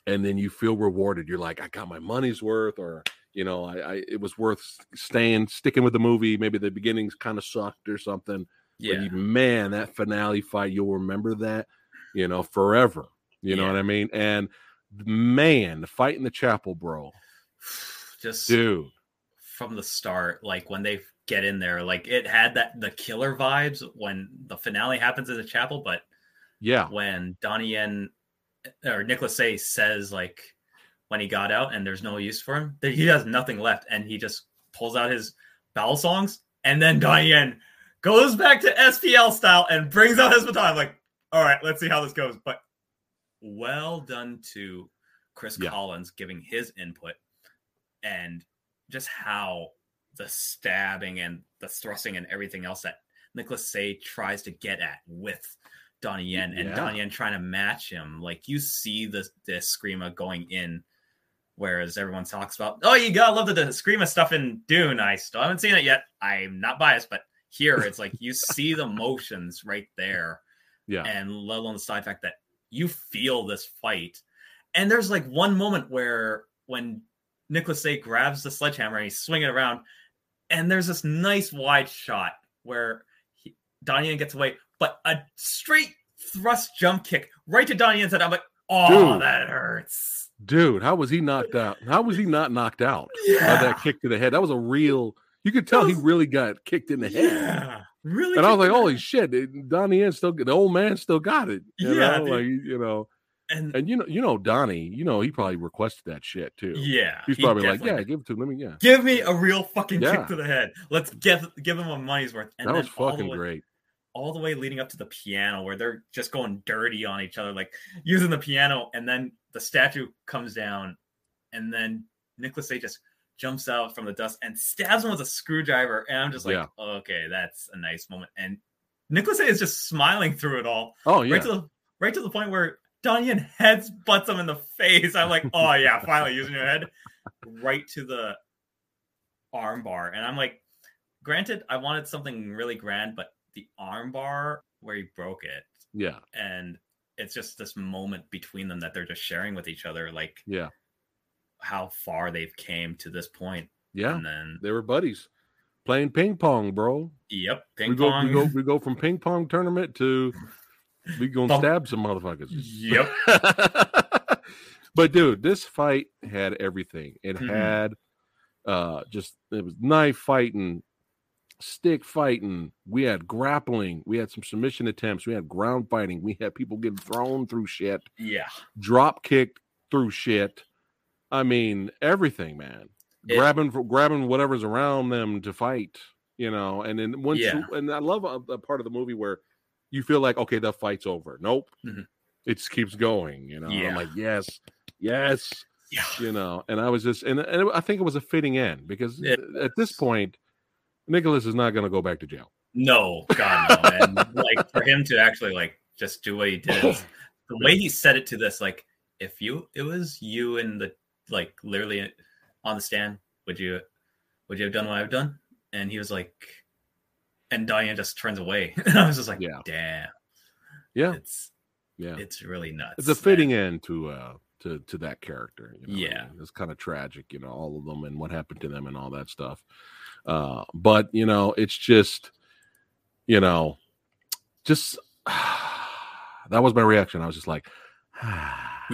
and then you feel rewarded you're like i got my money's worth or you know i, I it was worth staying sticking with the movie. Maybe the beginnings kind of sucked or something Yeah. but you, man that finale fight you'll remember that you know forever. You know what i mean? And man the fight in the chapel bro. (sighs) Just dude. from the start, like when they get in there, like it had that the killer vibes when the finale happens in the chapel, but yeah. when Donnie Yen eh, or Nicholas Tse says like when he got out and there's no use for him, he has nothing left, and he just pulls out his balisongs, and then Yen goes back to SPL style and brings out his baton. Like, all right, let's see how this goes. But well done to Chris Yeah. Collins giving his input and just how the stabbing and the thrusting and everything else that Nicholas Tse tries to get at with Donnie Yen and Yeah. Donnie Yen trying to match him. Like you see the the escrima going in, whereas everyone talks about, oh, you gotta love the, the escrima stuff in Dune. I still haven't seen it yet. I'm not biased, but here it's like you (laughs) see the motions right there, yeah and let alone the side fact that you feel this fight. And there's like one moment where when Nicholas Tse grabs the sledgehammer and he's swinging it around, and there's this nice wide shot where he, Donnie gets away, but a straight thrust jump kick right to Donnie Yen's head. I'm like, oh, Dude. that hurts. Dude, how was he knocked out? How was he not knocked out (laughs) by that kick to the head? That was a real. You could tell he really got kicked in the head. Yeah. Really? And I was like, "Holy head. shit!" Donnie Yen still, the old man still got it. You Yeah, know? like you know, And and you know, you know, Donnie, you know, he probably requested that shit too. yeah. he's he probably like, "Yeah, give it to him." Let me, yeah, Give me a real fucking Yeah. kick to the head. Let's give give him a money's worth. And that was fucking way- great. all the way leading up to the piano where they're just going dirty on each other, like using the piano, and then the statue comes down, and then Nicholas Tse just jumps out from the dust and stabs him with a screwdriver. And I'm just like, Yeah. okay, that's a nice moment. And Nicholas Tse is just smiling through it all, Oh yeah, right to the right to the point where Donnie Yen heads butts him in the face. I'm like, oh yeah, (laughs) finally using your head right to the arm bar. And I'm like, granted, I wanted something really grand, but the arm bar where he broke it, yeah, and it's just this moment between them that they're just sharing with each other, like yeah, how far they've came to this point. yeah. And then, They were buddies playing ping pong, bro. yep, ping we go, pong. we go, we go from ping pong tournament to we gonna Bump. stab some motherfuckers. Yep. (laughs) but dude, this fight had everything. It Mhm. had uh just it was knife fighting, stick fighting. We had grappling. We had some submission attempts. We had ground fighting. We had people getting thrown through shit, Yeah. drop kicked through shit. I mean, everything, man. It- grabbing for grabbing whatever's around them to fight, you know. And then once Yeah. you, and I love a, a part of the movie where you feel like okay, the fight's over. Nope, Mhm. it just keeps going. You know, I'm like yes, yes, Yeah. you know. And I was just and and I think it was a fitting end because It at this point, Nicholas is not going to go back to jail. No, God no. And (laughs) like for him to actually like just do what he did, (laughs) the way he said it to this, like if you it was you and the like literally on the stand, would you would you have done what I've done? And he was like, and Diane just turns away. (laughs) And I was just like, Yeah. damn, Yeah, it's yeah. it's really nuts. It's a fitting end to uh to to that character. You know? Yeah. it's kind of tragic, you know, all of them and what happened to them and all that stuff. Uh, but you know, it's just, you know, just (sighs) that was my reaction. I was just like, (sighs) when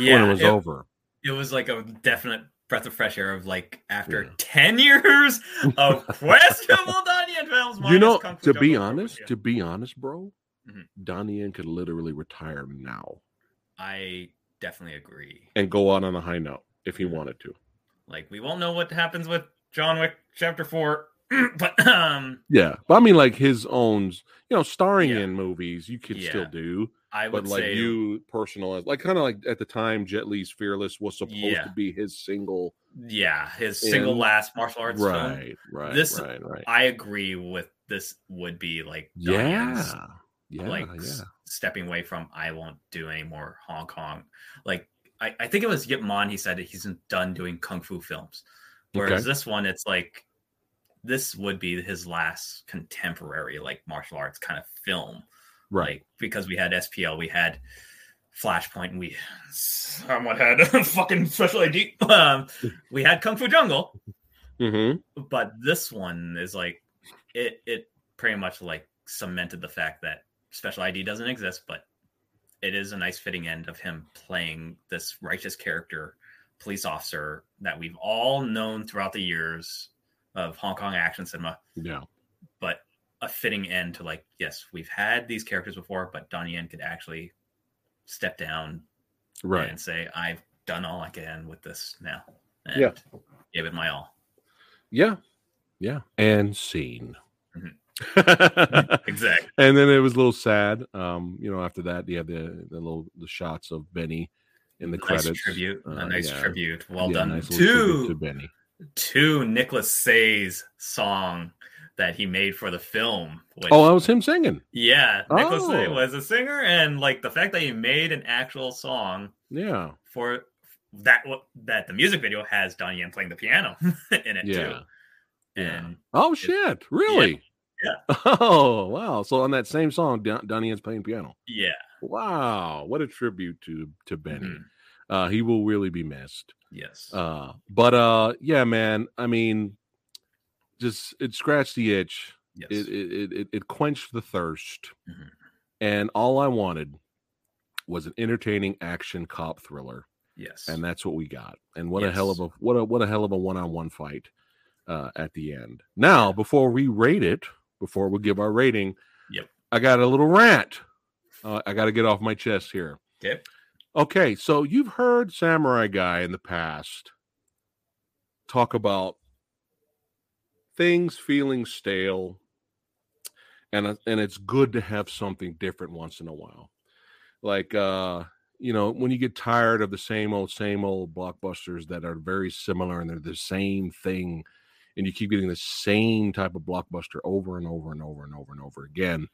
Yeah, it was it- over. It was like a definite breath of fresh air of like after Yeah. 10 years of (laughs) questionable Diane films. You know, to be honest, to be honest, bro, Mhm. Donnie Yen could literally retire now I definitely agree. and go out on a high note if he wanted to. Like we won't know what happens with John Wick Chapter Four, (clears throat) but um, Yeah, but I mean, like his own, you know, starring Yeah. in movies, you could still do. I would but like say you personalized like kind of like at the time jet li's fearless was supposed Yeah. to be his single yeah, his single last martial arts film. right right This- right right I agree with this. Would be like yeah Diane's, yeah like yeah s- stepping away from I won't do any more Hong Kong. Like I, I think it was Yip Man. He said that he's done doing kung fu films, whereas Okay. this one, it's like this would be his last contemporary like martial arts kind of film. right like because we had SPL, we had Flashpoint, and we somewhat had (laughs) fucking special ID. Um, we had Kung Fu Jungle, mm-hmm. but this one is like it. It pretty much like cemented the fact that special ID doesn't exist, but it is a nice fitting end of him playing this righteous character, police officer that we've all known throughout the years of Hong Kong action cinema yeah but a fitting end to like, yes, we've had these characters before, but Donnie Yen could actually step down right and say, I've done all I can with this now. And Yeah. Gave it my all. yeah yeah and scene Mhm. (laughs) Exactly. and then it was a little sad um you know after that you had the the little the shots of benny in the nice credits tribute. Uh, a nice yeah. tribute. Well Yeah, done. nice to to benny to Nicholas Tse's song that he made for the film. Which, oh that was him singing yeah. Nicholas Tse Oh. was a singer, and like the fact that he made an actual song yeah for that that the music video has Donnie Yen playing the piano (laughs) in it Yeah. too. Yeah. And Oh shit! Really? Yeah. (laughs) Oh wow! So on that same song, Don- Donnie Yen's playing piano. yeah, Wow, what a tribute to to Benny. Mhm. Uh, he will really be missed. Yes. Uh, but uh, yeah, man. I mean, just it scratched the itch. yes. It it it, it, it quenched the thirst, Mhm. and all I wanted was an entertaining action cop thriller, yes. and that's what we got. And what a hell of a what a what a hell of a one on one fight uh, at the end. Now, before we rate it, before we give our rating, Yep. I got a little rant. Uh, I got to get off my chest here. okay. Okay, so you've heard Samurai Guy in the past talk about things feeling stale, and uh, and it's good to have something different once in a while. Like uh, you know, when you get tired of the same old same old blockbusters that are very similar and they're the same thing, and you keep getting the same type of blockbuster over and over and over and over and over again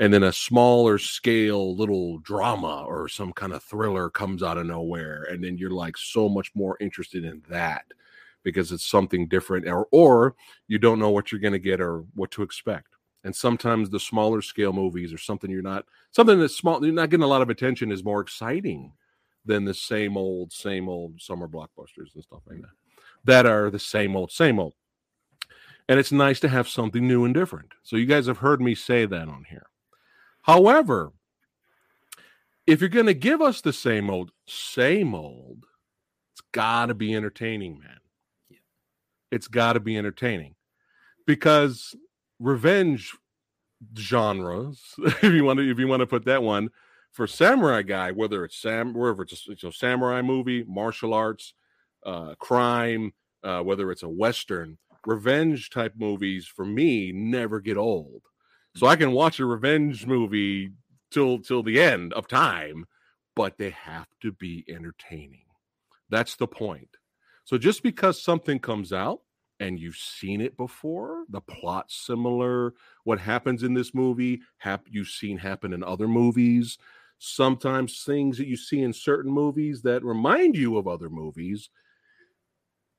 and then a smaller scale little drama or some kind of thriller comes out of nowhere and then you're like so much more interested in that because it's something different or or you don't know what you're going to get or what to expect. And sometimes the smaller scale movies or something you're not something that's small you're not getting a lot of attention is more exciting than the same old same old summer blockbusters and stuff like that that are the same old same old. And it's nice to have something new and different. So you guys have heard me say that on here However, if you're going to give us the same old, same old, it's got to be entertaining, man. Yeah. It's got to be entertaining because revenge genres, (laughs) if you want to, if you want to put that one for samurai guy, whether it's sam, wherever it's a, it's a samurai movie, martial arts, uh, crime, uh, whether it's a western, revenge type movies for me never get old so I can watch a revenge movie till till the end of time, but they have to be entertaining. That's the point. So just because something comes out and you've seen it before, the plot similar, what happens in this movie, hap- you've seen happen in other movies. Sometimes things that you see in certain movies that remind you of other movies,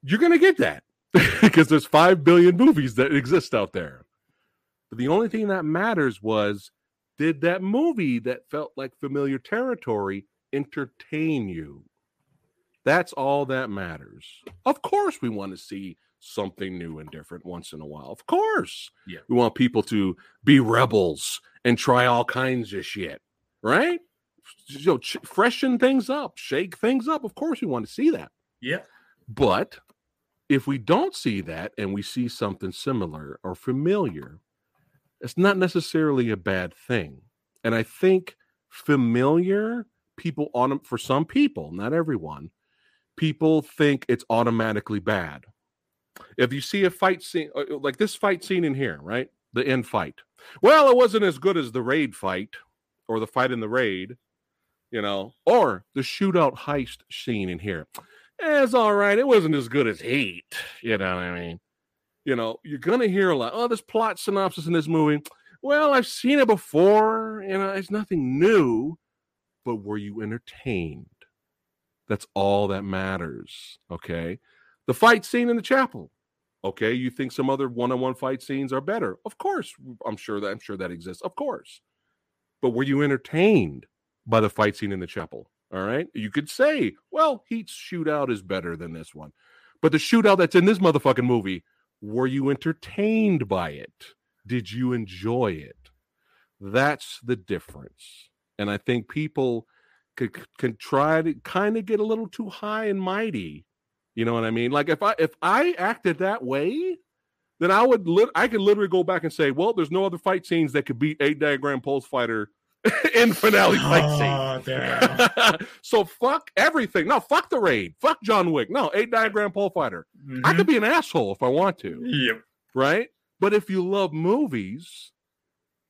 you're going to get that (laughs) because there's 5 billion movies that exist out there. But the only thing that matters was did that movie that felt like familiar territory entertain you? That's all that matters. Of course, we want to see something new and different once in a while. Of course. Yeah. We want people to be rebels and try all kinds of shit, right? You know, ch- freshen things up, shake things up. Of course, we want to see that. Yeah. But if we don't see that and we see something similar or familiar, it's not necessarily a bad thing. And I think familiar people on for some people, not everyone, people think it's automatically bad. If you see a fight scene uh, like this fight scene in here, right? The end fight. Well, it wasn't as good as the raid fight or the fight in the raid, you know, or the shootout heist scene in here. It's all right. It wasn't as good as Heat, you know what I mean? You know, you're gonna hear a lot. Oh, this plot synopsis in this movie. Well, I've seen it before. You know, it's nothing new. But were you entertained? That's all that matters. Okay. The fight scene in the chapel. Okay, you think some other one-on-one fight scenes are better? Of course, I'm sure that I'm sure that exists. Of course. But were you entertained by the fight scene in the chapel? All right. You could say, well, Heat's shootout is better than this one. But the shootout that's in this motherfucking movie were you entertained by it? Did you enjoy it? That's the difference. And I think people could can try to kind of get a little too high and mighty. You know what I mean? Like if I if I acted that way, then I would lit- I could literally go back and say, well, there's no other fight scenes that could beat eight diagram pole fighter (laughs) in finale fight scene. Oh, (laughs) so fuck everything. No, fuck the raid. Fuck John Wick. No, eight diagram pole fighter. I Mhm. could be an asshole if I want to, Yep. right? But if you love movies,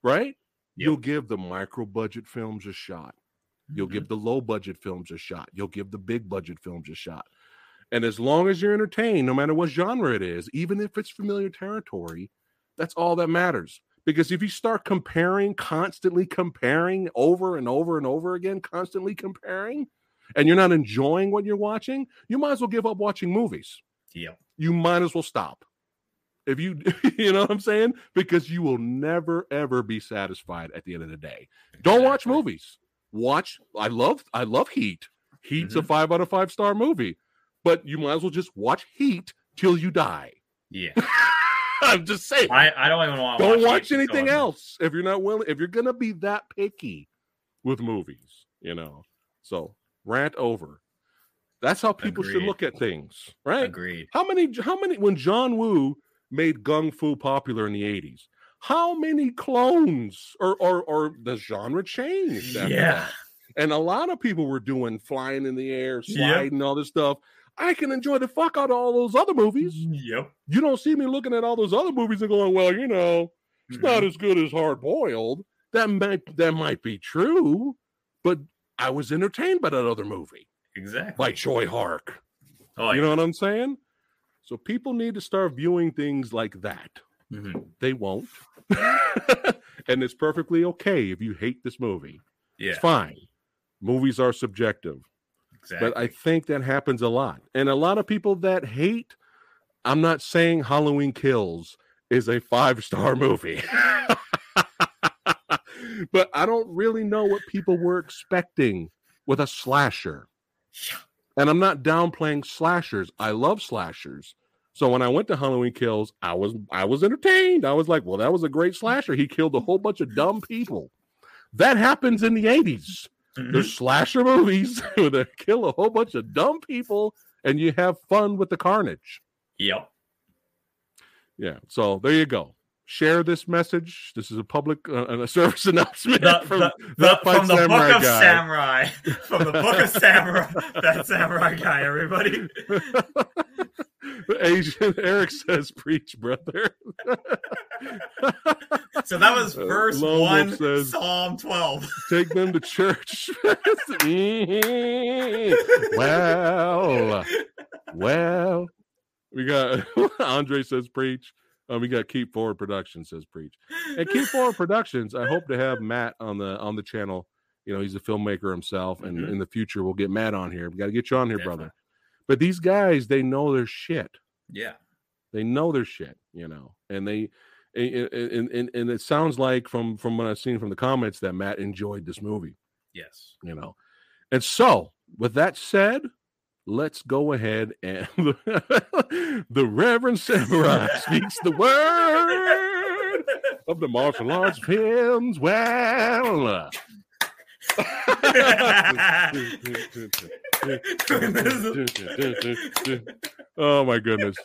right? Yep. You'll give the micro budget films a shot. You'll Mhm. give the low budget films a shot. You'll give the big budget films a shot. And as long as you're entertained, no matter what genre it is, even if it's familiar territory, that's all that matters. Because if you start comparing, constantly comparing over and over and over again, constantly comparing, and you're not enjoying what you're watching, you might as well give up watching movies. Yep. You might as well stop. If you, (laughs) you know what I'm saying? Because you will never, ever be satisfied at the end of the day. Don't watch movies. watch. I love I love Heat. Heat's a Mhm. five out of five star movie, but you might as well just watch Heat till you die. Yeah. (laughs) (laughs) I'm just saying. I, I don't even want Don't watch, watch anything else if you're not willing. If you're gonna be that picky with movies, you know. So rant over. That's how people should look at things, right? Agreed. How many? How many? When John Woo made gun fu popular in the '80s, how many clones or or, or the genre changed? Yeah. that? and a lot of people were doing flying in the air, Yep. sliding, all this stuff. I can enjoy the fuck out of all those other movies. Yep. You don't see me looking at all those other movies and going, "Well, you know, it's Mhm. not as good as Hard Boiled." That might that might be true, but I was entertained by that other movie Exactly. by Tsui Hark. oh, You know what I'm saying? So people need to start viewing things like that. Mhm. They won't. (laughs) and it's perfectly okay if you hate this movie. Yeah. It's fine. Movies are subjective. Exactly. But I think that happens a lot. And a lot of people that hate, I'm not saying Halloween Kills is a five star (laughs) movie. but I don't really know what people were expecting with a slasher. And I'm not downplaying slashers. I love slashers. So when I went to Halloween Kills, I was I was entertained. I was like, well, that was a great slasher. He killed a whole bunch of dumb people. That happens in the 80s. Mhm. There's slasher (laughs) movies (laughs) where they kill a whole bunch of dumb people and you have fun with the carnage. Yep. Yeah. So there you go. Share this message. This is a public uh, a service (laughs) announcement The, from the, the, from the book of guy. samurai. From the book of samurai. that samurai guy, everybody. Asian Eric says, "Preach, brother." (laughs) So that was Uh, verse Wolf one, says- Psalm twelve. (laughs) Take them to church. (laughs) Well, well, we got Andre says, "Preach." Um, we got Keep Forward Productions says, "Preach." And Keep Forward Productions. I hope to have Matt on the on the channel. You know, he's a filmmaker himself, and Mhm. in the future we'll get Matt on here. We got to get you on here, brother. But these guys, they know their shit. Yeah. They know their shit, you know, and they and, and, and, and it sounds like from from what I've seen from the comments that Matt enjoyed this movie, Yes. you know. And so, with that said, let's go ahead and (laughs) the Reverend Samurai speaks the word of the martial arts films. Well, uh, (laughs) (laughs) (laughs) oh my goodness.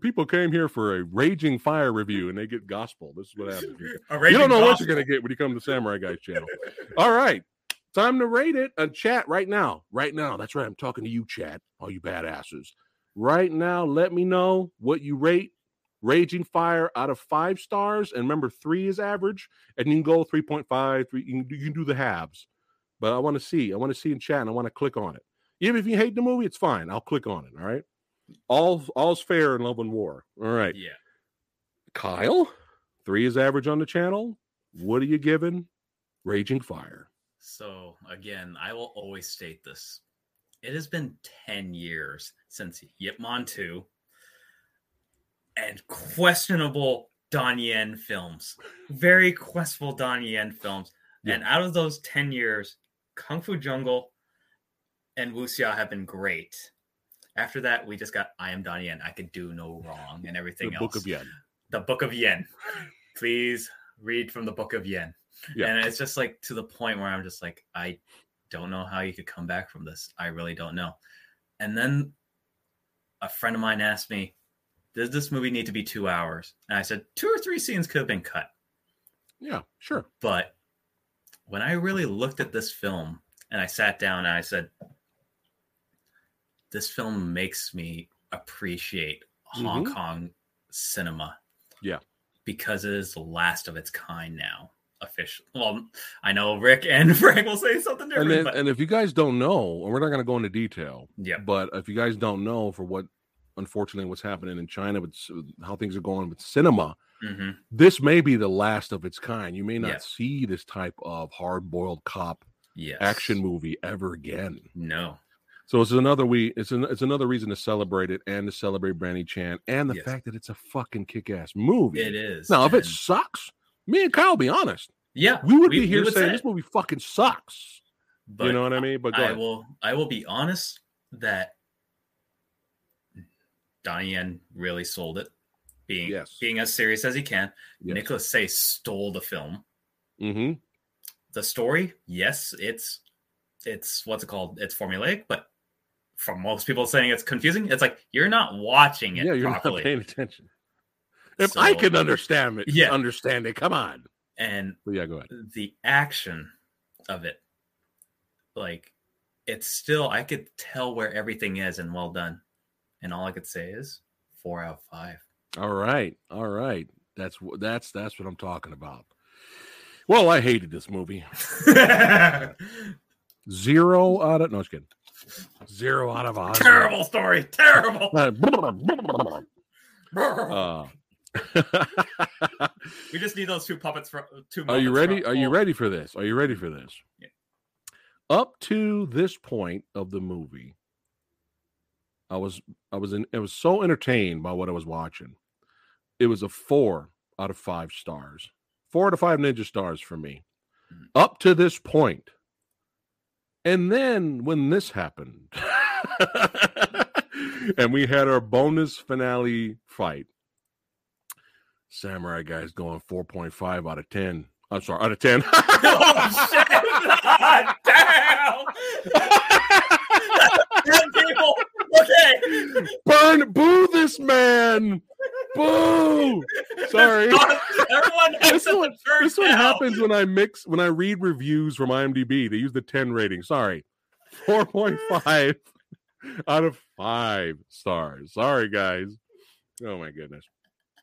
People came here for a Raging Fire review and they get gospel. This is what happens. (laughs) You don't know what you're going to get when you come to Samurai Guys channel. All right. Time to rate it and chat right now. Right now. That's right. I'm talking to you, chat, all you badasses. Right now, let me know what you rate Raging Fire out of five stars. And remember, three is average, and you can go 3.5, three, you, can, you can do the halves. But I want to see. I want to see in chat and I want to click on it. Even if you hate the movie, it's fine. I'll click on it. All right. All all's fair in love and war. All right. Yeah. Kyle, three is average on the channel. What are you giving? Raging Fire. So again, I will always state this. It has been 10 years since Yip Man 2 and questionable Don Yen films. Very questionable Don Yen films. And out of those 10 years, Kung Fu Jungle and Wuxia have been great. After that, we just got I Am Don Yen. I could do no wrong and everything the else. Book of Yen. the Book of Yen. Please read from the Book of Yen. Yeah. And it's just like to the point where I'm just like, I don't know how you could come back from this. I really don't know. And then a friend of mine asked me, Does this movie need to be two hours? And I said, Two or three scenes could have been cut. Yeah, sure. But when I really looked at this film and I sat down and I said, This film makes me appreciate Hong Mhm. Kong cinema. Yeah. Because it is the last of its kind now. Official. Well, I know Rick and (laughs) Frank will say something And different, then, but and if you guys don't know, and we're not going to go into detail, yeah, but if you guys don't know for what, unfortunately, what's happening in China with how things are going with cinema, hmm this may be the last of its kind. You may not Yeah. see this type of hard-boiled cop yes, action movie ever again. No, So it's another we it's an, it's another reason to celebrate it and to celebrate Benny Chan and the Yes. fact that it's a fucking kick-ass movie. it is. Now, if it sucks, me and Kyle be honest. Yeah, we would we- be here saying say this movie fucking sucks. but you know what I mean? But I will I will be honest that Donnie Yen really sold it. Being Yes. being as serious as he can. Yes. Nicholas Tse stole the film. hmm The story, yes, it's it's what's it called? It's formulaic, but from most people saying it's confusing, it's like you're not watching it Yeah, you're properly. not paying attention. If So- I can understand it, Yeah. understand it. Come on. and But yeah, go ahead. the action of it like it's still i could tell where everything is and well done and all i could say is four out of five All right, all right. That's that's that's what I'm talking about. Well, I hated this movie. (laughs) Zero out of no, just kidding. Zero out of a hundred. terrible story terrible Uh, (laughs) We just need those two puppets for two. Are you ready? Are you ready for this? Are you ready for this? Yeah. Up to this point of the movie, I was I was in I was so entertained by what I was watching. It was a four out of five stars. Four out of five ninja stars for me. Mhm. Up to this point. And then when this happened, (laughs) and we had our bonus finale fight, Samurai Guy's going 4.5 out of 10. I'm sorry, out of 10. oh (laughs) shit! (laughs) Damn! Damn people. Okay. (laughs) Burn, boo this man. Boo. Sorry. (laughs) Everyone This what, this now. happens when I mix, when I read reviews from IMDb. They use the 10 rating. Sorry. 4.5 (laughs) out of 5 stars. Sorry, guys. Oh, my goodness.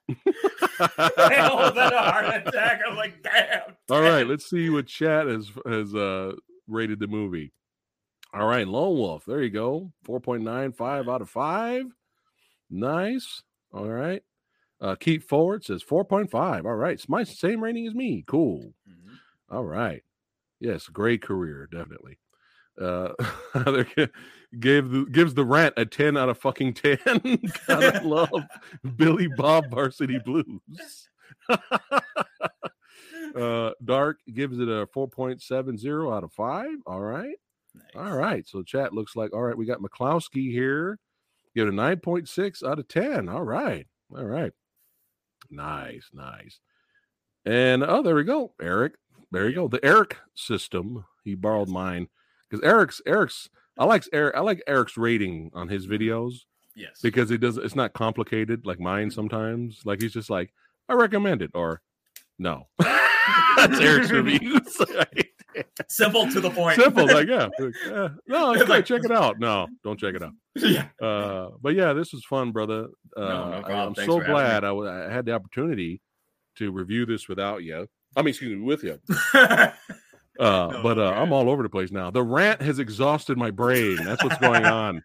I almost had a heart attack. I'm like, damn. All right, let's see what chat has has uh rated the movie. All right, Lone Wolf. There you go. 4.95 out of 5. Nice. All right. Uh Keep Forward says 4.5. All right. It's my same rating as me. Cool. Mhm. All right. Yes, great career, definitely. Uh (laughs) gave the, gives the rant a 10 out of fucking 10. (laughs) Gotta (laughs) love Billy Bob Varsity Blues. uh Dark gives it a 4.70 out of 5. All right. Nice. All right. So chat looks like all right. We got McCloskey here. Give it a 9.6 out of 10. All right. All right. Nice, nice. And oh, there we go. Eric. There you go. The Eric system. He borrowed mine. Because Eric's Eric's I like Eric I like Eric's rating on his videos yes because it does it's not complicated like mine mm-hmm. sometimes. Like he's just like, I recommend it or no. (laughs) That's Eric's (laughs) reviews. (laughs) (laughs) Simple to the point. Simple, like yeah, (laughs) like, eh, no, it's like- check it out. No, don't check it out. yeah. Uh, but yeah, this was fun, brother. Uh, no I, I'm Thanks so glad I, w- I had the opportunity to review this without you. I mean, excuse me, with you. (laughs) Uh, No, but uh. I'm all over the place now. The rant has exhausted my brain. That's what's going on.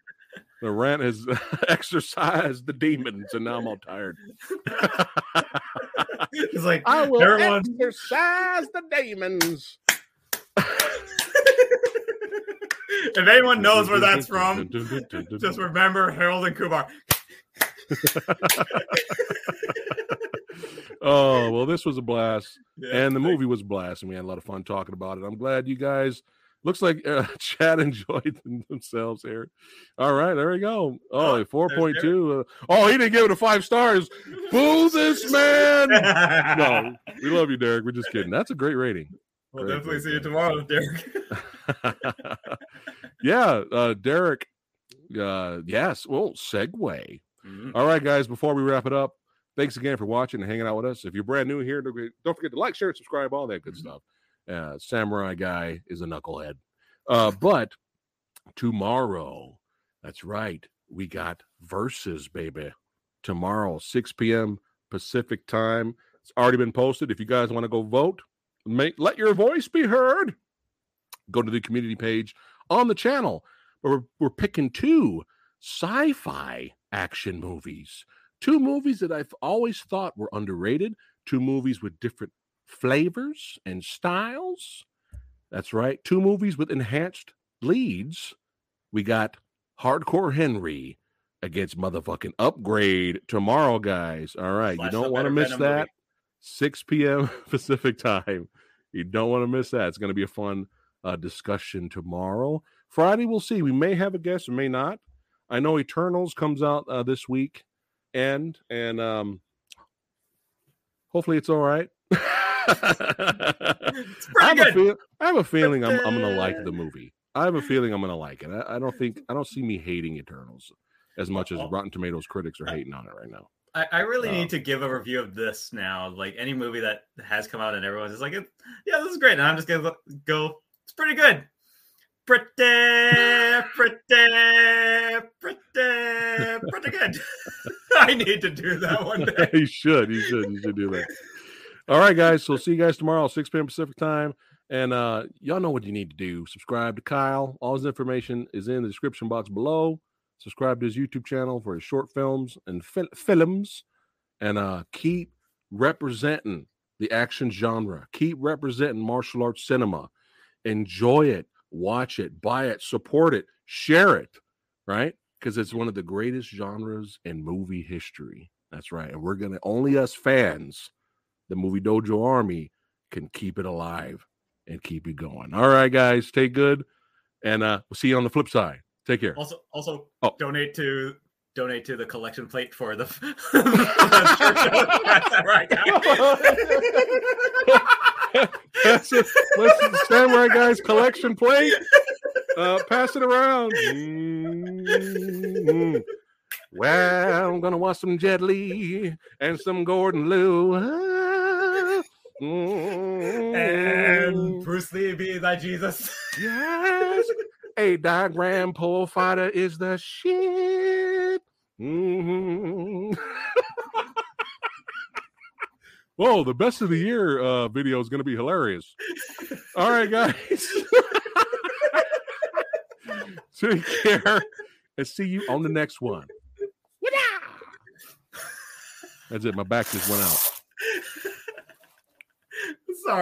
The rant has exercised the demons, and now I'm all tired. It's like I will Everyone- exercise the demons. If anyone knows where that's from, (laughs) just remember Harold and Kumar. (laughs) oh well, this was a blast. Yeah, and the movie was a blast, and we had a lot of fun talking about it. I'm glad you guys. Looks like uh, (laughs) Chad enjoyed themselves here. All right, there we go. Oh, Oh, four point two. Uh, oh, he didn't give it a five stars. Boo this man. no, we love you, Derek. We're just kidding. That's a great rating. We'll Great, definitely great, see you tomorrow, (laughs) Derek. (laughs) yeah, uh, Derek. Uh, yes. Well, segue. Mhm. All right, guys. Before we wrap it up, thanks again for watching and hanging out with us. If you're brand new here, don't forget- to like, share, subscribe, all that good Mhm. stuff. Uh, Samurai guy is a knucklehead. Uh, but tomorrow, that's right, we got versus baby. Tomorrow, 6 p.m. Pacific time. It's already been posted. If you guys want to go vote, make let your voice be heard. Go to the community page on the channel. We're, we're picking two sci-fi action movies. Two movies that I've always thought were underrated. Two movies with different flavors and styles. That's right. Two movies with enhanced leads. We got Hardcore Henry against motherfucking Upgrade tomorrow, guys. All right. Slash you don't want to miss Venom that. movie. 6 p.m. (laughs) Pacific time. You don't want to miss that. It's going to be a fun uh, discussion tomorrow. Friday, we'll see. We may have a guest, or may not. I know Eternals comes out uh, this week, and and um, hopefully it's all right. (laughs) I, have a feel, I have a feeling I'm, I'm going to like the movie. I have a feeling I'm going to like it. I, I don't think I don't see me hating Eternals as much as Rotten Tomatoes critics are hating on it right now. I, I really Uh, need to give a review of this now. Like any movie that has come out and everyone's just like, yeah, this is great. And I'm just gonna go, it's pretty good. Pretty, pretty, pretty, pretty good. (laughs) I need to do that (laughs) one day. you should. You should. You should do that. All right, guys. So see you guys tomorrow, 6 p.m. Pacific time. And uh, y'all know what you need to do. Subscribe to Kyle. All his information is in the description box below. Subscribe to his YouTube channel for his short films and fil- films. And uh, keep representing the action genre. Keep representing martial arts cinema. Enjoy it. Watch it. Buy it. Support it. Share it. Right? Because it's one of the greatest genres in movie history. That's right. And we're going to, only us fans, the Movie Dojo Army, can keep it alive and keep it going. All right, guys. stay good. And uh, we'll see you on the flip side. Take care. Also, also Oh. donate to donate to the collection plate for the, for (laughs) the Samurai guy. Pass it. Listen, Samurai Guys collection plate. Uh, pass it around. Mm. Well, I'm gonna watch some Jet Li and some Gordon Liu. Ah. Mm. and Bruce Lee be thy Jesus. yes, a diagram pole fighter is the shit. Mm-hmm. Whoa, the best of the year uh, video is going to be hilarious. All right, guys. (laughs) Take care and see you on the next one. That's it. My back just went out. (laughs)